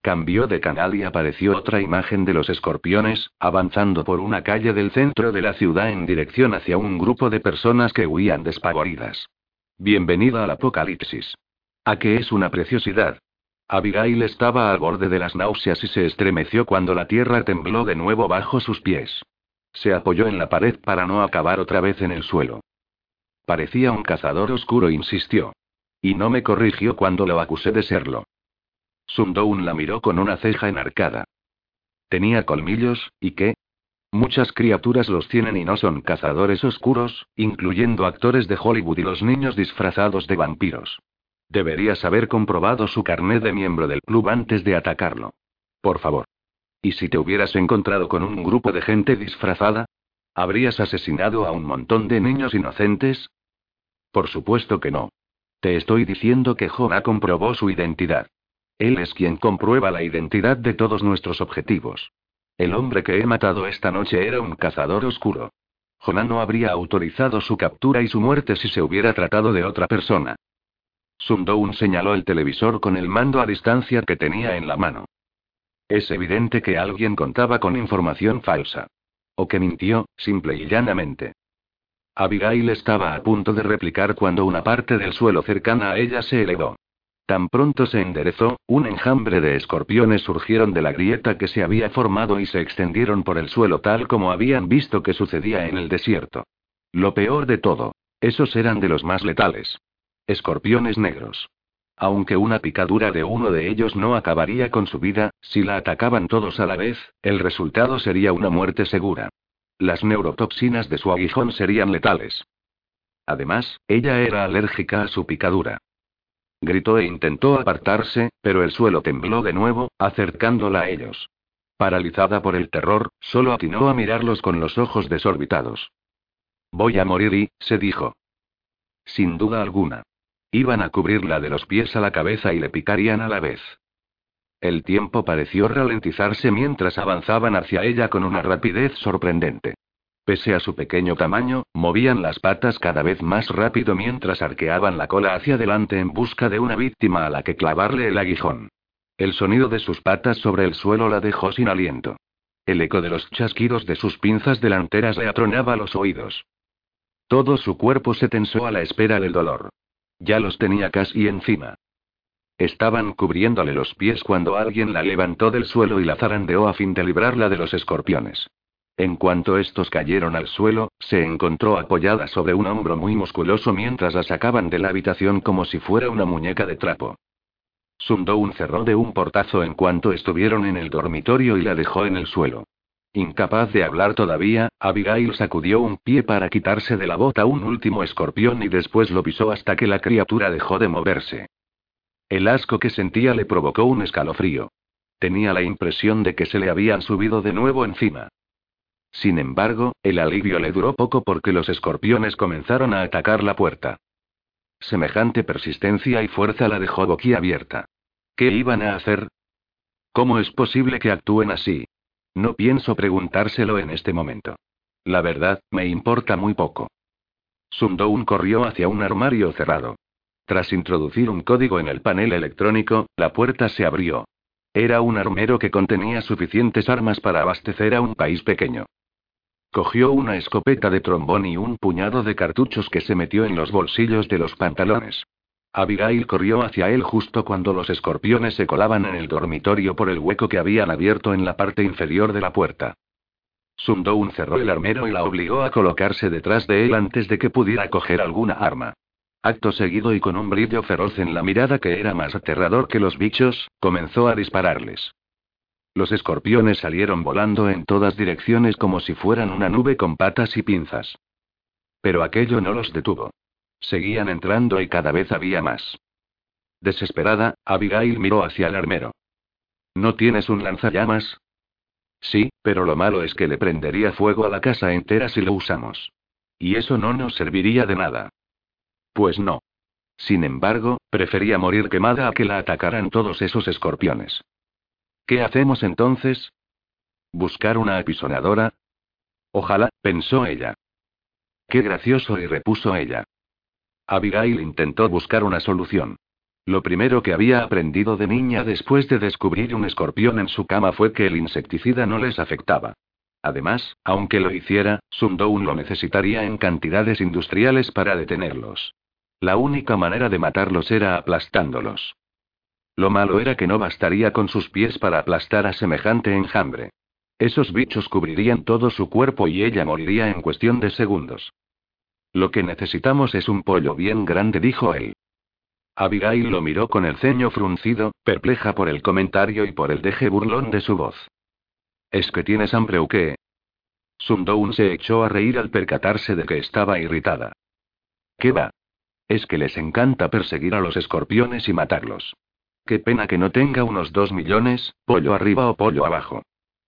Cambió de canal y apareció otra imagen de los escorpiones, avanzando por una calle del centro de la ciudad en dirección hacia un grupo de personas que huían despavoridas. Bienvenida al apocalipsis. ¿A qué es una preciosidad? Abigail estaba al borde de las náuseas y se estremeció cuando la tierra tembló de nuevo bajo sus pies. Se apoyó en la pared para no acabar otra vez en el suelo. Parecía un cazador oscuro, insistió. Y no me corrigió cuando lo acusé de serlo. Sundown la miró con una ceja enarcada. ¿Tenía colmillos, y qué? Muchas criaturas los tienen y no son cazadores oscuros, incluyendo actores de Hollywood y los niños disfrazados de vampiros. Deberías haber comprobado su carnet de miembro del club antes de atacarlo. Por favor. ¿Y si te hubieras encontrado con un grupo de gente disfrazada? ¿Habrías asesinado a un montón de niños inocentes? Por supuesto que no. Te estoy diciendo que Jonah comprobó su identidad. Él es quien comprueba la identidad de todos nuestros objetivos. El hombre que he matado esta noche era un cazador oscuro. Jonah no habría autorizado su captura y su muerte si se hubiera tratado de otra persona. Sundown señaló el televisor con el mando a distancia que tenía en la mano. Es evidente que alguien contaba con información falsa. O que mintió, simple y llanamente. Abigail estaba a punto de replicar cuando una parte del suelo cercana a ella se elevó. Tan pronto se enderezó, un enjambre de escorpiones surgieron de la grieta que se había formado y se extendieron por el suelo tal como habían visto que sucedía en el desierto. Lo peor de todo, esos eran de los más letales. Escorpiones negros. Aunque una picadura de uno de ellos no acabaría con su vida, si la atacaban todos a la vez, el resultado sería una muerte segura. Las neurotoxinas de su aguijón serían letales. Además, ella era alérgica a su picadura. Gritó e intentó apartarse, pero el suelo tembló de nuevo, acercándola a ellos. Paralizada por el terror, solo atinó a mirarlos con los ojos desorbitados. Voy a morir y, se dijo. Sin duda alguna. Iban a cubrirla de los pies a la cabeza y le picarían a la vez. El tiempo pareció ralentizarse mientras avanzaban hacia ella con una rapidez sorprendente. Pese a su pequeño tamaño, movían las patas cada vez más rápido mientras arqueaban la cola hacia adelante en busca de una víctima a la que clavarle el aguijón. El sonido de sus patas sobre el suelo la dejó sin aliento. El eco de los chasquidos de sus pinzas delanteras le atronaba los oídos. Todo su cuerpo se tensó a la espera del dolor. Ya los tenía casi encima. Estaban cubriéndole los pies cuando alguien la levantó del suelo y la zarandeó a fin de librarla de los escorpiones. En cuanto estos cayeron al suelo, se encontró apoyada sobre un hombro muy musculoso mientras la sacaban de la habitación como si fuera una muñeca de trapo. Sundown cerró de un portazo en cuanto estuvieron en el dormitorio y la dejó en el suelo. Incapaz de hablar todavía, Abigail sacudió un pie para quitarse de la bota un último escorpión y después lo pisó hasta que la criatura dejó de moverse. El asco que sentía le provocó un escalofrío. Tenía la impresión de que se le habían subido de nuevo encima. Sin embargo, el alivio le duró poco porque los escorpiones comenzaron a atacar la puerta. Semejante persistencia y fuerza la dejó boquiabierta. ¿Qué iban a hacer? ¿Cómo es posible que actúen así? No pienso preguntárselo en este momento. La verdad, me importa muy poco. Sundown corrió hacia un armario cerrado. Tras introducir un código en el panel electrónico, la puerta se abrió. Era un armero que contenía suficientes armas para abastecer a un país pequeño. Cogió una escopeta de trombón y un puñado de cartuchos que se metió en los bolsillos de los pantalones. Abigail corrió hacia él justo cuando los escorpiones se colaban en el dormitorio por el hueco que habían abierto en la parte inferior de la puerta. Sundown cerró el armero y la obligó a colocarse detrás de él antes de que pudiera coger alguna arma. Acto seguido y con un brillo feroz en la mirada que era más aterrador que los bichos, comenzó a dispararles. Los escorpiones salieron volando en todas direcciones como si fueran una nube con patas y pinzas. Pero aquello no los detuvo. Seguían entrando y cada vez había más. Desesperada, Abigail miró hacia el armero. ¿No tienes un lanzallamas? Sí, pero lo malo es que le prendería fuego a la casa entera si lo usamos. Y eso no nos serviría de nada. Pues no. Sin embargo, prefería morir quemada a que la atacaran todos esos escorpiones. ¿Qué hacemos entonces? ¿Buscar una apisonadora? Ojalá, pensó ella. Qué gracioso, y repuso ella. Abigail intentó buscar una solución. Lo primero que había aprendido de niña después de descubrir un escorpión en su cama fue que el insecticida no les afectaba. Además, aunque lo hiciera, Sundown lo necesitaría en cantidades industriales para detenerlos. La única manera de matarlos era aplastándolos. Lo malo era que no bastaría con sus pies para aplastar a semejante enjambre. Esos bichos cubrirían todo su cuerpo y ella moriría en cuestión de segundos. Lo que necesitamos es un pollo bien grande, dijo él. Abigail lo miró con el ceño fruncido, perpleja por el comentario y por el deje burlón de su voz. ¿Es que tienes hambre o qué? Sundown se echó a reír al percatarse de que estaba irritada. ¿Qué va? Es que les encanta perseguir a los escorpiones y matarlos. Qué pena que no tenga unos dos millones, pollo arriba o pollo abajo.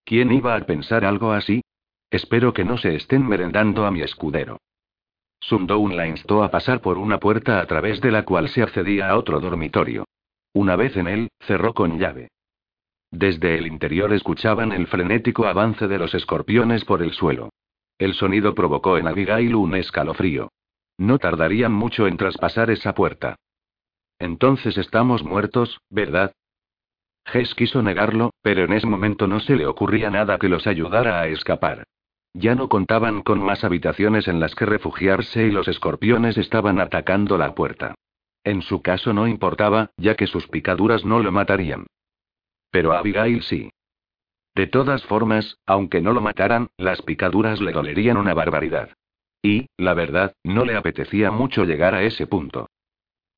¿Quién iba a pensar algo así? Espero que no se estén merendando a mi escudero. Sundown la instó a pasar por una puerta a través de la cual se accedía a otro dormitorio. Una vez en él, cerró con llave. Desde el interior escuchaban el frenético avance de los escorpiones por el suelo. El sonido provocó en Abigail un escalofrío. No tardarían mucho en traspasar esa puerta. Entonces estamos muertos, ¿verdad? Hess quiso negarlo, pero en ese momento no se le ocurría nada que los ayudara a escapar. Ya no contaban con más habitaciones en las que refugiarse y los escorpiones estaban atacando la puerta. En su caso no importaba, ya que sus picaduras no lo matarían. Pero a Abigail sí. De todas formas, aunque no lo mataran, las picaduras le dolerían una barbaridad. Y, la verdad, no le apetecía mucho llegar a ese punto.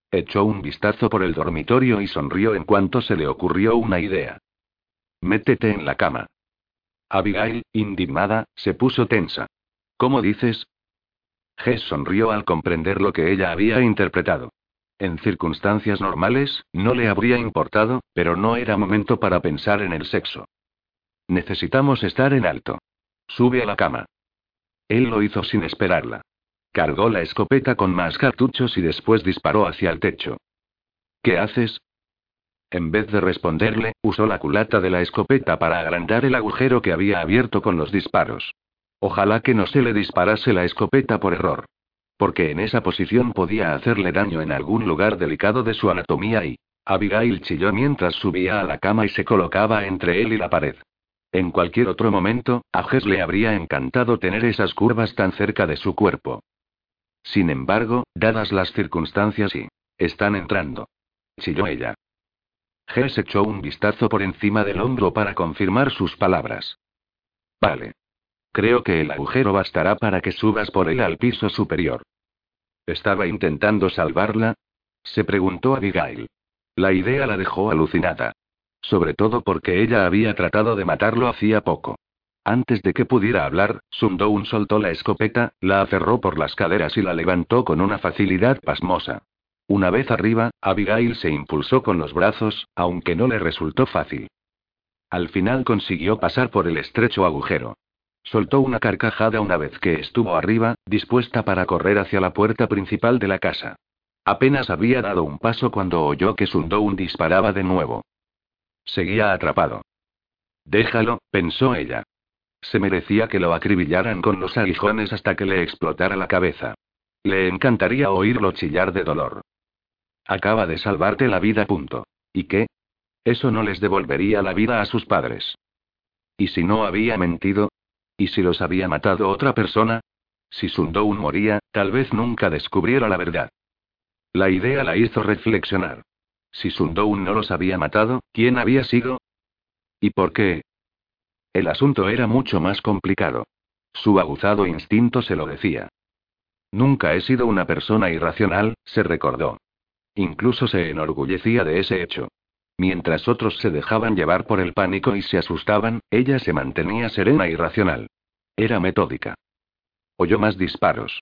Echó un vistazo por el dormitorio y sonrió en cuanto se le ocurrió una idea. Métete en la cama. Abigail, indignada, se puso tensa. ¿Cómo dices? Jess sonrió al comprender lo que ella había interpretado. En circunstancias normales, no le habría importado, pero no era momento para pensar en el sexo. Necesitamos estar en alto. Sube a la cama. Él lo hizo sin esperarla. Cargó la escopeta con más cartuchos y después disparó hacia el techo. ¿Qué haces? En vez de responderle, usó la culata de la escopeta para agrandar el agujero que había abierto con los disparos. Ojalá que no se le disparase la escopeta por error. Porque en esa posición podía hacerle daño en algún lugar delicado de su anatomía y... Abigail chilló mientras subía a la cama y se colocaba entre él y la pared. En cualquier otro momento, a Jess le habría encantado tener esas curvas tan cerca de su cuerpo. Sin embargo, dadas las circunstancias y... Están entrando. Chilló ella. Hess echó un vistazo por encima del hombro para confirmar sus palabras. Vale. Creo que el agujero bastará para que subas por él al piso superior. ¿Estaba intentando salvarla? Se preguntó Abigail. La idea la dejó alucinada. Sobre todo porque ella había tratado de matarlo hacía poco. Antes de que pudiera hablar, Sundown soltó la escopeta, la aferró por las caderas y la levantó con una facilidad pasmosa. Una vez arriba, Abigail se impulsó con los brazos, aunque no le resultó fácil. Al final consiguió pasar por el estrecho agujero. Soltó una carcajada una vez que estuvo arriba, dispuesta para correr hacia la puerta principal de la casa. Apenas había dado un paso cuando oyó que Sundown disparaba de nuevo. Seguía atrapado. Déjalo, pensó ella. Se merecía que lo acribillaran con los aguijones hasta que le explotara la cabeza. Le encantaría oírlo chillar de dolor. Acaba de salvarte la vida, punto. ¿Y qué? Eso no les devolvería la vida a sus padres. ¿Y si no había mentido? ¿Y si los había matado otra persona? Si Sundown moría, tal vez nunca descubriera la verdad. La idea la hizo reflexionar. Si Sundown no los había matado, ¿quién había sido? ¿Y por qué? El asunto era mucho más complicado. Su aguzado instinto se lo decía. Nunca he sido una persona irracional, se recordó. Incluso se enorgullecía de ese hecho. Mientras otros se dejaban llevar por el pánico y se asustaban, ella se mantenía serena y racional. Era metódica. Oyó más disparos.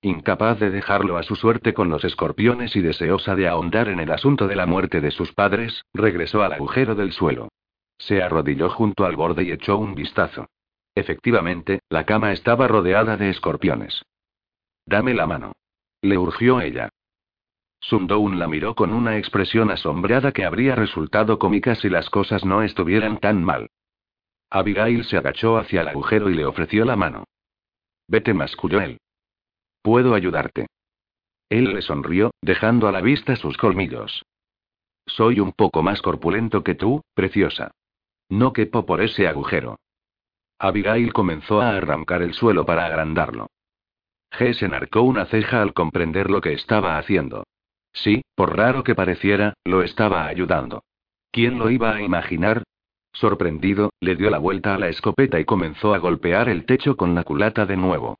Incapaz de dejarlo a su suerte con los escorpiones y deseosa de ahondar en el asunto de la muerte de sus padres, regresó al agujero del suelo. Se arrodilló junto al borde y echó un vistazo. Efectivamente, la cama estaba rodeada de escorpiones. Dame la mano. Le urgió ella. Sundown la miró con una expresión asombrada que habría resultado cómica si las cosas no estuvieran tan mal. Abigail se agachó hacia el agujero y le ofreció la mano. Vete, masculló él. Puedo ayudarte. Él le sonrió, dejando a la vista sus colmillos. Soy un poco más corpulento que tú, preciosa. No quepo por ese agujero. Abigail comenzó a arrancar el suelo para agrandarlo. G enarcó una ceja al comprender lo que estaba haciendo. Sí, por raro que pareciera, lo estaba ayudando. ¿Quién lo iba a imaginar? Sorprendido, le dio la vuelta a la escopeta y comenzó a golpear el techo con la culata de nuevo.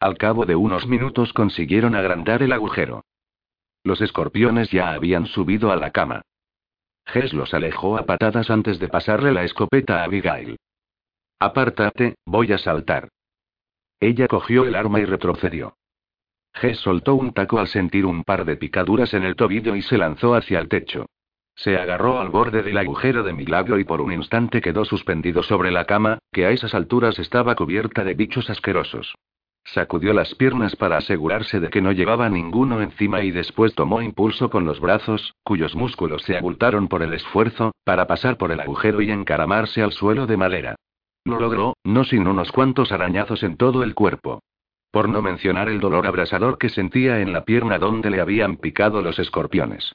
Al cabo de unos minutos consiguieron agrandar el agujero. Los escorpiones ya habían subido a la cama. Ges los alejó a patadas antes de pasarle la escopeta a Abigail. Apártate, voy a saltar. Ella cogió el arma y retrocedió. Ges soltó un taco al sentir un par de picaduras en el tobillo y se lanzó hacia el techo. Se agarró al borde del agujero de milagro y por un instante quedó suspendido sobre la cama, que a esas alturas estaba cubierta de bichos asquerosos. Sacudió las piernas para asegurarse de que no llevaba ninguno encima y después tomó impulso con los brazos, cuyos músculos se abultaron por el esfuerzo, para pasar por el agujero y encaramarse al suelo de madera. Lo logró, no sin unos cuantos arañazos en todo el cuerpo. Por no mencionar el dolor abrasador que sentía en la pierna donde le habían picado los escorpiones.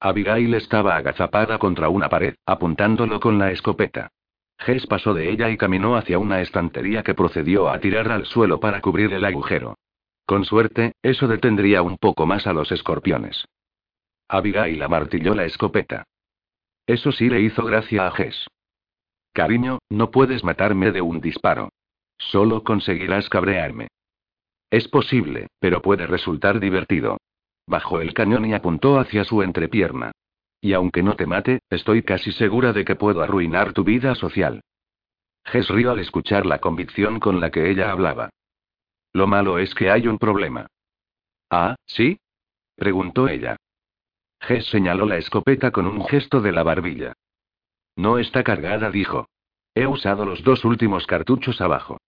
Abigail estaba agazapada contra una pared, apuntándolo con la escopeta. Hess pasó de ella y caminó hacia una estantería que procedió a tirar al suelo para cubrir el agujero. Con suerte, eso detendría un poco más a los escorpiones. Abigail amartilló la escopeta. Eso sí le hizo gracia a Hess. Cariño, no puedes matarme de un disparo. Solo conseguirás cabrearme. Es posible, pero puede resultar divertido. Bajó el cañón y apuntó hacia su entrepierna. Y aunque no te mate, estoy casi segura de que puedo arruinar tu vida social. Ges rió al escuchar la convicción con la que ella hablaba. Lo malo es que hay un problema. Ah, ¿sí? preguntó ella. Ges señaló la escopeta con un gesto de la barbilla. No está cargada, dijo. He usado los dos últimos cartuchos abajo.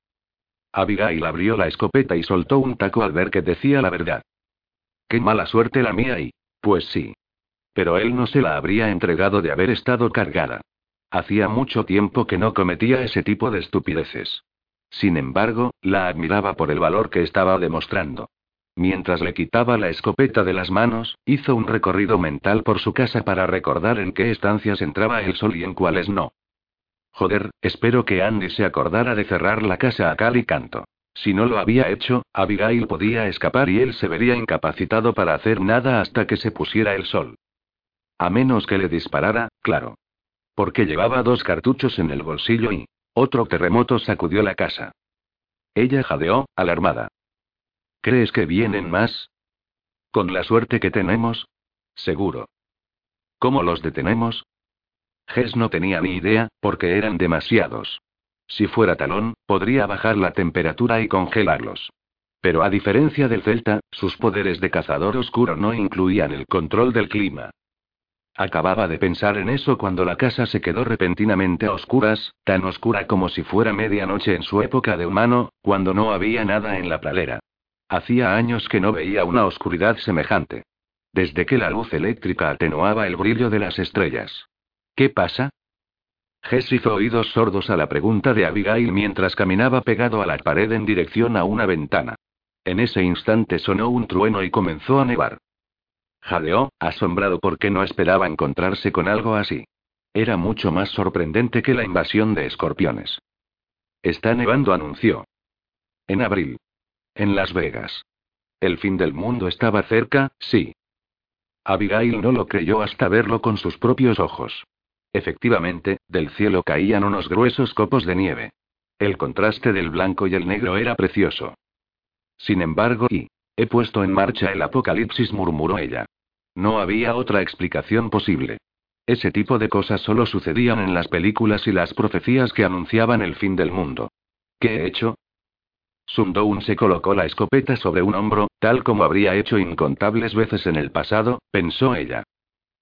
Abigail abrió la escopeta y soltó un taco al ver que decía la verdad. Qué mala suerte la mía y... Pues sí. Pero él no se la habría entregado de haber estado cargada. Hacía mucho tiempo que no cometía ese tipo de estupideces. Sin embargo, la admiraba por el valor que estaba demostrando. Mientras le quitaba la escopeta de las manos, hizo un recorrido mental por su casa para recordar en qué estancias entraba el sol y en cuáles no. Joder, espero que Andy se acordara de cerrar la casa a cal y canto. Si no lo había hecho, Abigail podía escapar y él se vería incapacitado para hacer nada hasta que se pusiera el sol. A menos que le disparara, claro. Porque llevaba dos cartuchos en el bolsillo y... Otro terremoto sacudió la casa. Ella jadeó, alarmada. ¿Crees que vienen más? Con la suerte que tenemos. Seguro. ¿Cómo los detenemos? Ges no tenía ni idea, porque eran demasiados. Si fuera talón, podría bajar la temperatura y congelarlos. Pero a diferencia del Celta, sus poderes de cazador oscuro no incluían el control del clima. Acababa de pensar en eso cuando la casa se quedó repentinamente a oscuras, tan oscura como si fuera medianoche en su época de humano, cuando no había nada en la pradera. Hacía años que no veía una oscuridad semejante. Desde que la luz eléctrica atenuaba el brillo de las estrellas. ¿Qué pasa? Jess hizo oídos sordos a la pregunta de Abigail mientras caminaba pegado a la pared en dirección a una ventana. En ese instante sonó un trueno y comenzó a nevar. Jadeó, asombrado porque no esperaba encontrarse con algo así. Era mucho más sorprendente que la invasión de escorpiones. Está nevando, anunció. En abril. En Las Vegas. El fin del mundo estaba cerca, sí. Abigail no lo creyó hasta verlo con sus propios ojos. Efectivamente, del cielo caían unos gruesos copos de nieve. El contraste del blanco y el negro era precioso. Sin embargo, y he puesto en marcha el apocalipsis, murmuró ella. No había otra explicación posible. Ese tipo de cosas solo sucedían en las películas y las profecías que anunciaban el fin del mundo. ¿Qué he hecho? Sundown se colocó la escopeta sobre un hombro, tal como habría hecho incontables veces en el pasado, pensó ella.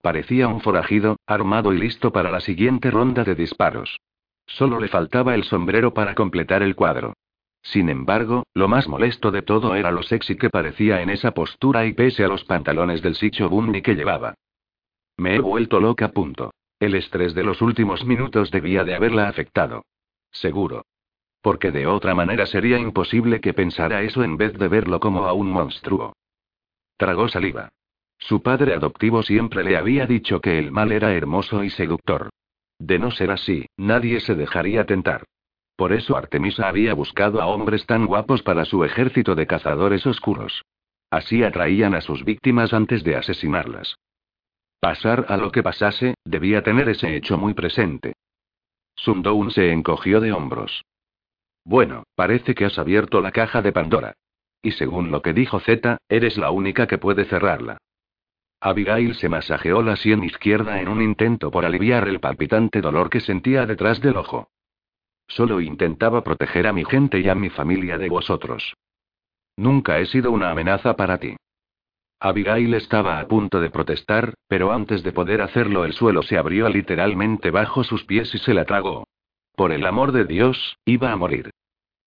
Parecía un forajido, armado y listo para la siguiente ronda de disparos. Solo le faltaba el sombrero para completar el cuadro. Sin embargo, lo más molesto de todo era lo sexy que parecía en esa postura y pese a los pantalones del Sicho Bunny que llevaba. Me he vuelto loca. Punto. El estrés de los últimos minutos debía de haberla afectado. Seguro. Porque de otra manera sería imposible que pensara eso en vez de verlo como a un monstruo. Tragó saliva. Su padre adoptivo siempre le había dicho que el mal era hermoso y seductor. De no ser así, nadie se dejaría tentar. Por eso Artemisa había buscado a hombres tan guapos para su ejército de cazadores oscuros. Así atraían a sus víctimas antes de asesinarlas. Pasar a lo que pasase, debía tener ese hecho muy presente. Sundown se encogió de hombros. Bueno, parece que has abierto la caja de Pandora. Y según lo que dijo Z, eres la única que puede cerrarla. Abigail se masajeó la sien izquierda en un intento por aliviar el palpitante dolor que sentía detrás del ojo. Solo intentaba proteger a mi gente y a mi familia de vosotros. Nunca he sido una amenaza para ti. Abigail estaba a punto de protestar, pero antes de poder hacerlo el suelo se abrió literalmente bajo sus pies y se la tragó. Por el amor de Dios, iba a morir.